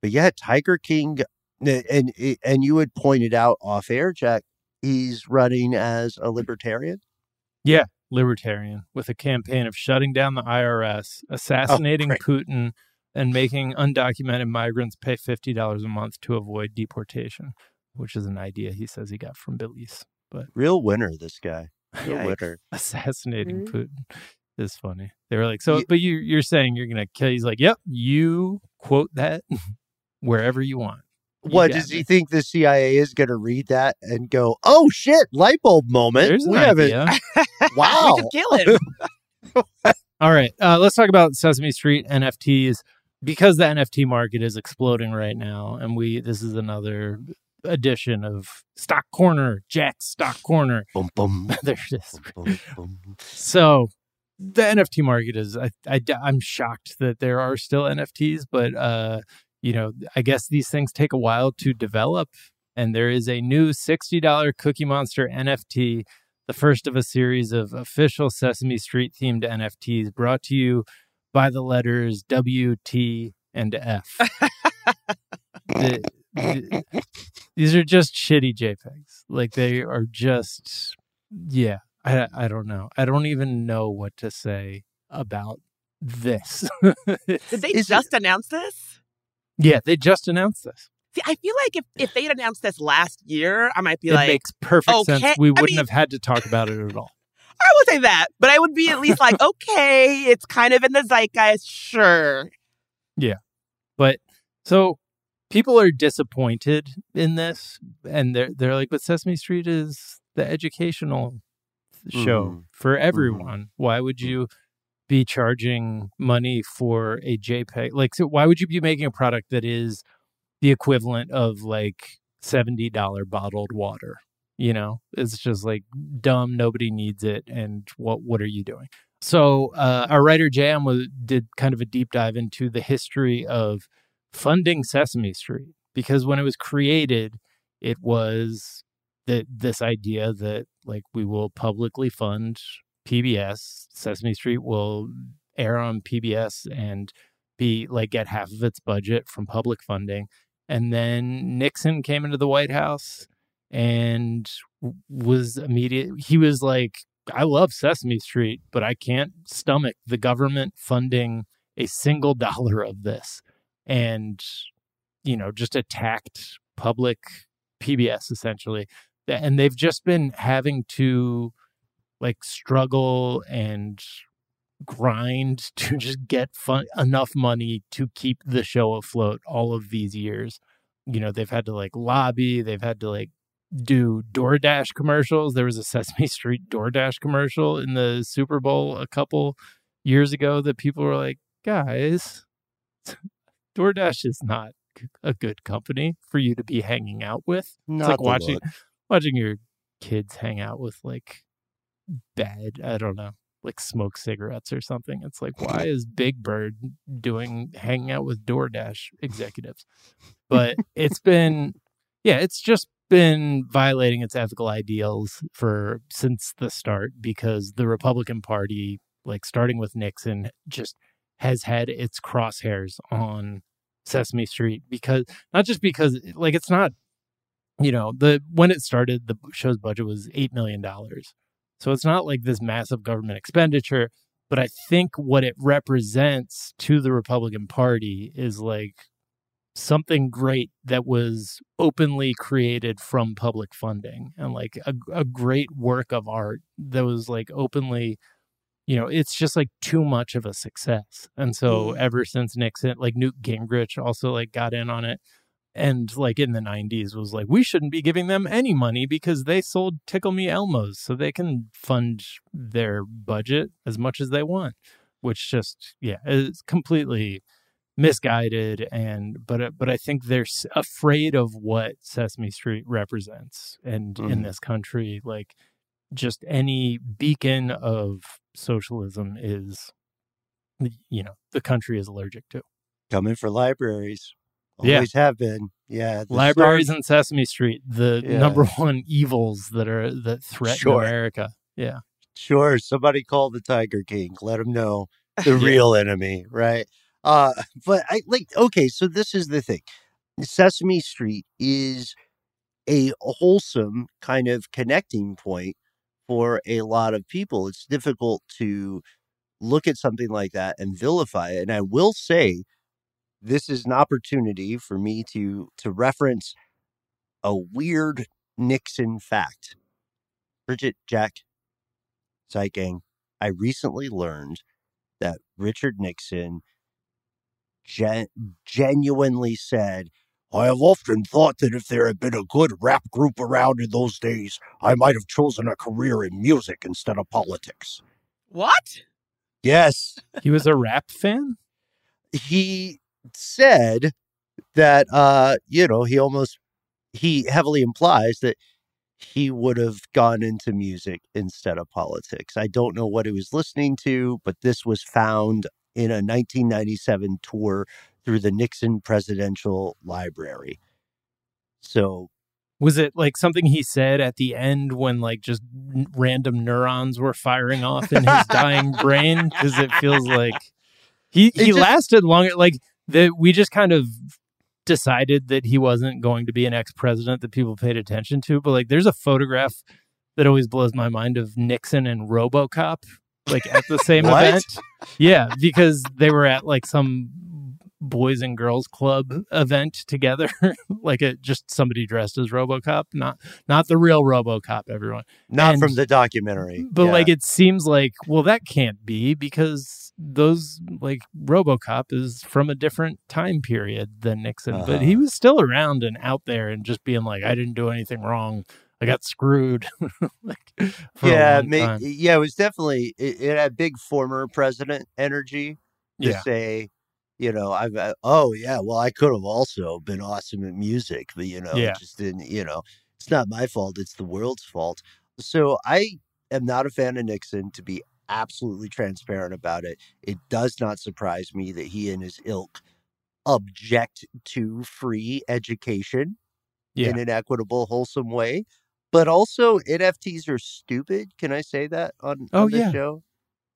but yeah, Tiger King and and you had pointed out off air, Jack, he's running as a libertarian. Yeah, libertarian with a campaign of shutting down the IRS, assassinating oh, Putin, and making undocumented migrants pay $50 a month to avoid deportation, which is an idea he says he got from Belize. But real winner, this guy. Real winner. Assassinating mm-hmm. Putin is funny. They were like, so, yeah. but you, you're saying you're going to kill. He's like, yep, you quote that wherever you want. What does he think the CIA is going to read that and go, "Oh shit, light bulb moment"? There's we haven't. wow, we could kill him. All right, uh, let's talk about Sesame Street NFTs because the NFT market is exploding right now, and we this is another edition of Stock Corner, Jack's Stock Corner. Boom, boom. there it is. Boom, boom, boom. So the NFT market is I, I I'm shocked that there are still NFTs, but uh you know, I guess these things take a while to develop. And there is a new $60 Cookie Monster NFT, the first of a series of official Sesame Street themed NFTs brought to you by the letters W, T, and F. the, the, these are just shitty JPEGs. Like they are just, yeah, I, I don't know. I don't even know what to say about this. Did they just announce this? Yeah, they just announced this. See, I feel like if, if they'd announced this last year, I might be it like, makes perfect okay. sense. We wouldn't I mean, have had to talk about it at all. I would say that, but I would be at least like, okay, it's kind of in the zeitgeist, sure. Yeah, but so people are disappointed in this, and they're they're like, but Sesame Street is the educational show mm-hmm. for mm-hmm. everyone. Mm-hmm. Why would you? Be charging money for a JPEG? Like, so why would you be making a product that is the equivalent of like $70 bottled water? You know, it's just like dumb. Nobody needs it. And what, what are you doing? So, uh, our writer Jam was, did kind of a deep dive into the history of funding Sesame Street because when it was created, it was that this idea that like we will publicly fund PBS. Sesame Street will air on PBS and be like get half of its budget from public funding. And then Nixon came into the White House and was immediate. He was like, I love Sesame Street, but I can't stomach the government funding a single dollar of this. And, you know, just attacked public PBS essentially. And they've just been having to like struggle and grind to mm-hmm. just get fun enough money to keep the show afloat all of these years. You know, they've had to like lobby, they've had to like do DoorDash commercials. There was a Sesame Street DoorDash commercial in the Super Bowl a couple years ago that people were like, guys, DoorDash is not a good company for you to be hanging out with. Not it's like watching look. watching your kids hang out with like bad, I don't know, like smoke cigarettes or something. It's like why is Big Bird doing hanging out with DoorDash executives? But it's been yeah, it's just been violating its ethical ideals for since the start because the Republican Party, like starting with Nixon, just has had its crosshairs on Sesame Street because not just because like it's not you know the when it started the show's budget was 8 million dollars. So it's not like this massive government expenditure, but I think what it represents to the Republican Party is like something great that was openly created from public funding and like a, a great work of art that was like openly you know it's just like too much of a success. And so mm. ever since nixon like newt gingrich also like got in on it and like in the 90s was like we shouldn't be giving them any money because they sold tickle me elmos so they can fund their budget as much as they want which just yeah is completely misguided and but uh, but I think they're afraid of what Sesame Street represents and in Mhm. this country like just any beacon of socialism is you know the country is allergic to Coming for libraries. Yeah. Always have been. Yeah. libraries start- and Sesame Street the Yeah. number one evils that are that threaten Sure. America yeah Sure. Somebody call the Tiger King. Let him know the Yeah. real enemy, right? Uh, but I like, okay, so this is the thing Sesame Street is a wholesome kind of connecting point for a lot of people. It's difficult to look at something like that and vilify it. And I will say, this is an opportunity for me to to reference a weird Nixon fact. Bridget, Jack, Zeit Gang, I recently learned that Richard Nixon gen- genuinely said, I have often thought that if there had been a good rap group around in those days, I might have chosen a career in music instead of politics. What? Yes, he was a rap fan he said that, uh, you know, he almost, he heavily implies that he would have gone into music instead of politics. I don't know what he was listening to, but this was found in a 1997 tour through the Nixon Presidential Library. So, Was it like something he said at the end when like just random neurons were firing off in his dying brain? Because it feels like he It he just- lasted longer. Like that, we just kind of decided that he wasn't going to be an ex president that people paid attention to. But like, there's a photograph that always blows my mind of Nixon and RoboCop like at the same event. Yeah, because they were at like some boys and girls club event together like a just somebody dressed as RoboCop not not the real RoboCop everyone not And- from the documentary. but Yeah. like it seems like well that can't be because those like RoboCop is from a different time period than Nixon but Uh-huh. he was still around and out there and just being like I didn't do anything wrong I got screwed like yeah, yeah, it was definitely it, it had big former president energy to Yeah. say, you know, I've uh, oh yeah, well I could have also been awesome at music, but you know, Yeah. it just didn't, you know, it's not my fault, it's the world's fault. So I am not a fan of Nixon to be absolutely transparent about it. It does not surprise me that he and his ilk object to free education Yeah. in an equitable, wholesome way. But also, NFTs are stupid. Can I say that on, Oh, on yeah. show?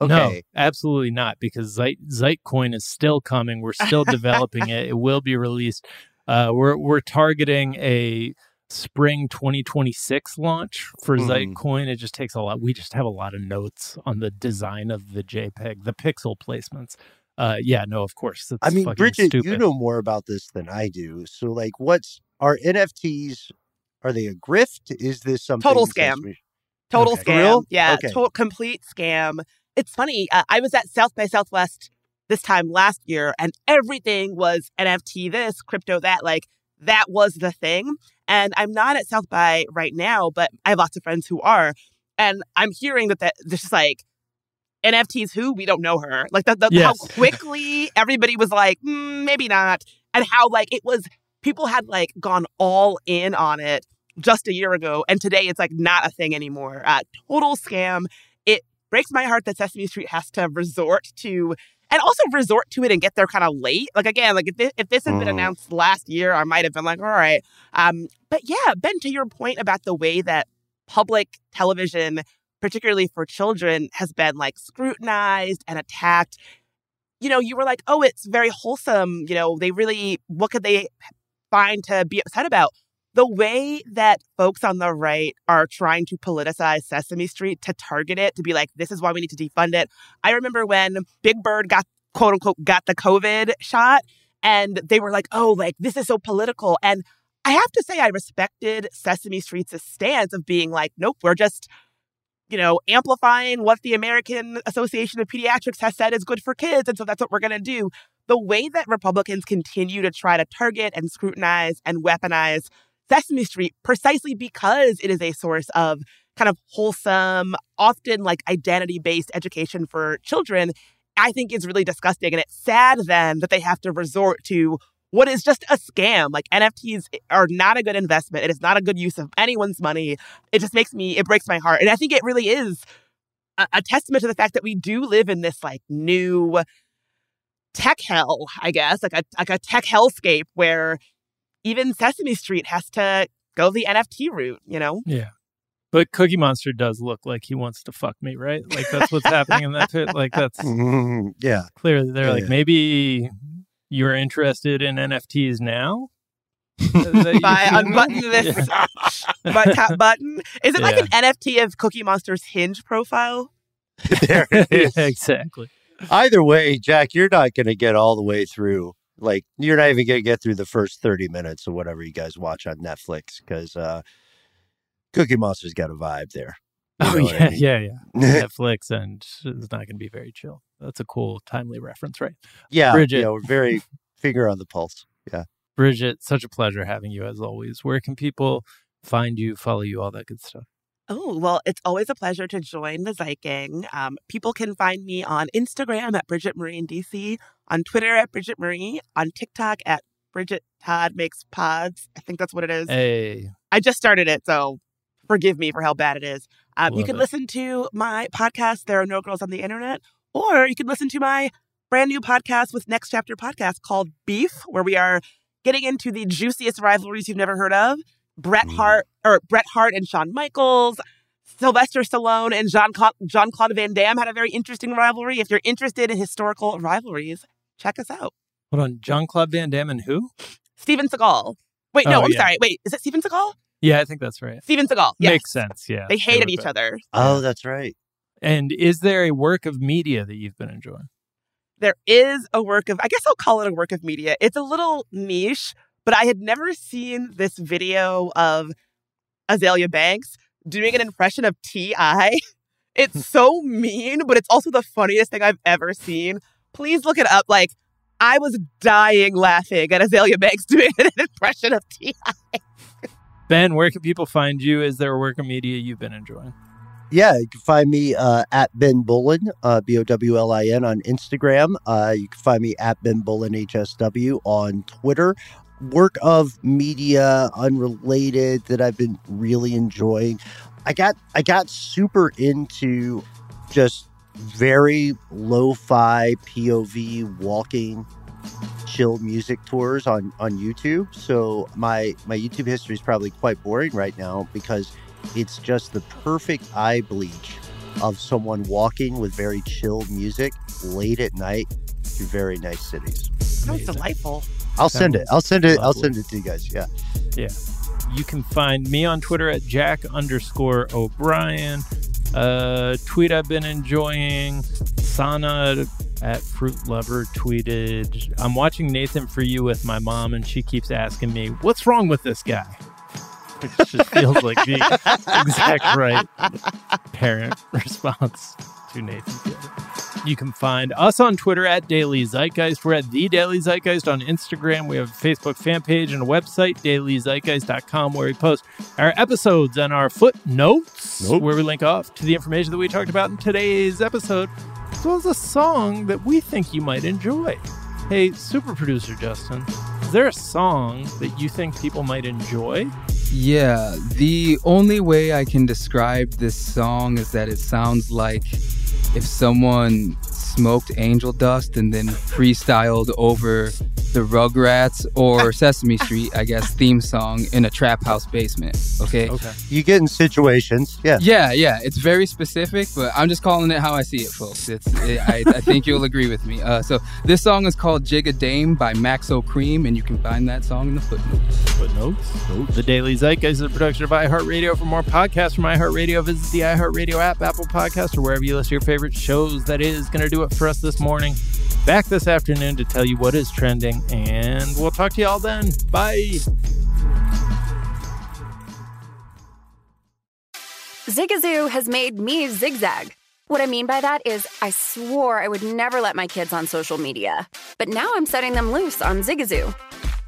No, Okay. absolutely not, because Zeit, Zeitcoin is still coming. We're still developing it. It will be released. Uh, we're we're targeting a spring 2026 launch for Mhm. Zeitcoin. It just takes a lot. We just have a lot of notes on the design of the JPEG, the pixel placements. Uh, yeah, no, of course. It's I mean, Bridget, stupid. you know more about this than I do. So, like, what's are NFTs? Are they a grift? Is this something Total scam. Sesame- Total Okay. Scam. Yeah, Okay. to- complete scam. It's funny. Uh, I was at South by Southwest this time last year, and everything was NFT this, crypto that. Like that was the thing. And I'm not at South by right now, but I have lots of friends who are, and I'm hearing that that this is like NFTs who? We don't know her. Like the, the Yes. how quickly everybody was like, "Mm, maybe not. And how like it was people had like gone all in on it just a year ago. And today it's like not a thing anymore. Uh, total scam. It breaks my heart that Sesame Street has to resort to and also resort to it and get there kind of late. Like again, like if this, if this had been Mhm. announced last year, I might have been like, all right. Um, but yeah, Ben, to your point about the way that public television, particularly for children, has been like scrutinized and attacked. You know, you were like, oh, it's very wholesome. You know, they really, what could they find to be upset about? The way that folks on the right are trying to politicize Sesame Street to target it, to be like, this is why we need to defund it. I remember when Big Bird got quote unquote got the COVID shot and they were like, oh, like this is so political. And I have to say, I respected Sesame Street's stance of being like, nope, we're just, you know, amplifying what the American Association of Pediatrics has said is good for kids. And so that's what we're going to do. The way that Republicans continue to try to target and scrutinize and weaponize Sesame Street precisely because it is a source of kind of wholesome, often like identity based education for children, I think is really disgusting. And it's sad then that they have to resort to what is just a scam. Like NFTs are not a good investment. It is not a good use of anyone's money. It just makes me, it breaks my heart. And I think it really is a, a testament to the fact that we do live in this like new tech hell, I guess, like a like a tech hellscape where even Sesame Street has to go the NFT route, you know? Yeah. But Cookie Monster does look like he wants to fuck me, right? Like that's what's happening in that fit. Like that's Mhm. yeah. clearly they're Yeah, like yeah. maybe you're interested in NFTs now. That you If I unbutton this but top button. Is it like an NFT of Cookie Monster's hinge profile? there it Yeah, is. exactly. Either way, Jack, you're not going to get all the way through. Like, you're not even going to get through the first 30 minutes of whatever you guys watch on Netflix because uh, Cookie Monster's got a vibe there. You Oh know what I yeah, mean? yeah, yeah. Netflix and it's not going to be very chill. That's a cool, timely reference, right? yeah. Bridget. Yeah, we're very finger on the pulse. Yeah. Bridget, such a pleasure having you as always. Where can people find you, follow you, all that good stuff? Oh, well, it's always a pleasure to join the Zeit Gang. Um, people can find me on Instagram at Bridget Marie in DC, on Twitter at Bridget Marie, on TikTok at Bridget Todd Makes Pods. I think that's what it is. Hey, I just started it, so forgive me for how bad it is. Um, you can it. listen to my podcast, There Are No Girls on the Internet, or you can listen to my brand new podcast with Next Chapter Podcast called Beef, where we are getting into the juiciest rivalries you've never heard of. Bret Mm. Hart or Bret Hart and Shawn Michaels, Sylvester Stallone and John Jean Claude Van Damme had a very interesting rivalry. If you're interested in historical rivalries, check us out. hold on, Jean Claude Van Damme and who? Steven Seagal. Wait, no, Oh, I'm yeah. sorry. Wait, is it Steven Seagal? Yeah, I think that's right. Steven Seagal. Yes. Makes sense. Yeah, They hated each bad. other. Oh, that's right. And is there a work of media that you've been enjoying? there is a work of, I guess I'll call it a work of media. It's a little niche, but I had never seen this video of Azealia Banks doing an impression of T.I. It's so mean, but it's also the funniest thing I've ever seen. Please look it up. Like, I was dying laughing at Azealia Banks doing an impression of T.I. Ben, where can people find you? Is there a work of media you've been enjoying? Yeah, you can find me uh, at Ben Bowlin, uh, B O W L I N on Instagram. Uh, you can find me at Ben Bowlin HSW on Twitter. Work of media unrelated that I've been really enjoying. I got I got super into just very lo-fi POV walking chill music tours on on YouTube. So my my YouTube history is probably quite boring right now because it's just the perfect eye bleach of someone walking with very chill music late at night through very nice cities. That was delightful. I'll send it. I'll send it. I'll send it to you guys. Yeah. You can find me on Twitter at Jack underscore O'Brien. Uh, tweet I've been enjoying. Sana at Fruit Lover tweeted, I'm watching Nathan for You with my mom, and she keeps asking me, What's wrong with this guy? Which just feels like the exact right parent response to Nathan. You can find us on Twitter at Daily Zeitgeist. We're at The Daily Zeitgeist on Instagram. We have a Facebook fan page and a website, dailyzeitgeist.com, where we post our episodes and our footnotes, Nope. where we link off to the information that we talked about in today's episode, as well as a song that we think you might enjoy. Hey, super producer Justin, is there a song that you think people might enjoy? Yeah, the only way I can describe this song is that it sounds like if someone smoked angel dust and then freestyled over the Rugrats or Sesame Street, I guess, theme song in a trap house basement. Okay. Okay. You get in situations, yeah. Yeah, yeah, it's very specific, but I'm just calling it how I see it, folks. It's, it, I, I think you'll agree with me. Uh, so this song is called Jigga Dame by Maxo Kream, and you can find that song in the footnotes. Footnotes. The Daily Zeitgeist is a production of iHeartRadio. For more podcasts from iHeartRadio, visit the iHeartRadio app, Apple Podcast, or wherever you listen to your favorite shows. That is going to do it for us this morning. Back this afternoon to tell you what is trending, and we'll talk to you all then. Bye. Zigazoo has made me zigzag. What I mean by that is, I swore I would never let my kids on social media, but now I'm setting them loose on Zigazoo.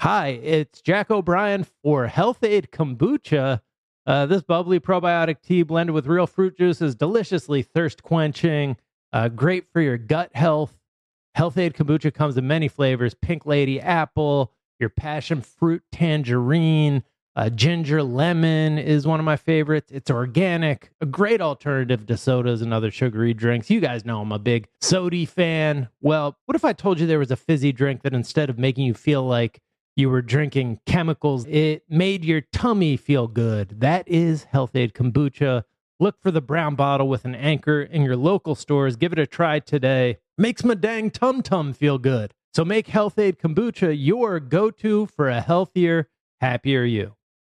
Hi, it's Jack O'Brien for Health-Ade Kombucha. Uh, this bubbly probiotic tea blended with real fruit juice is deliciously thirst quenching, uh, great for your gut health. Health-Ade Kombucha comes in many flavors pink lady apple, your passion fruit tangerine, uh, ginger lemon is one of my favorites. It's organic, a great alternative to sodas and other sugary drinks. You guys know I'm a big sody fan. Well, what if I told you there was a fizzy drink that instead of making you feel like you were drinking chemicals, it made your tummy feel good? That is Health-Ade Kombucha. Look for the brown bottle with an anchor in your local stores. Give it a try today. Makes my dang tum tum feel good. So make Health-Ade Kombucha your go to for a healthier, happier you.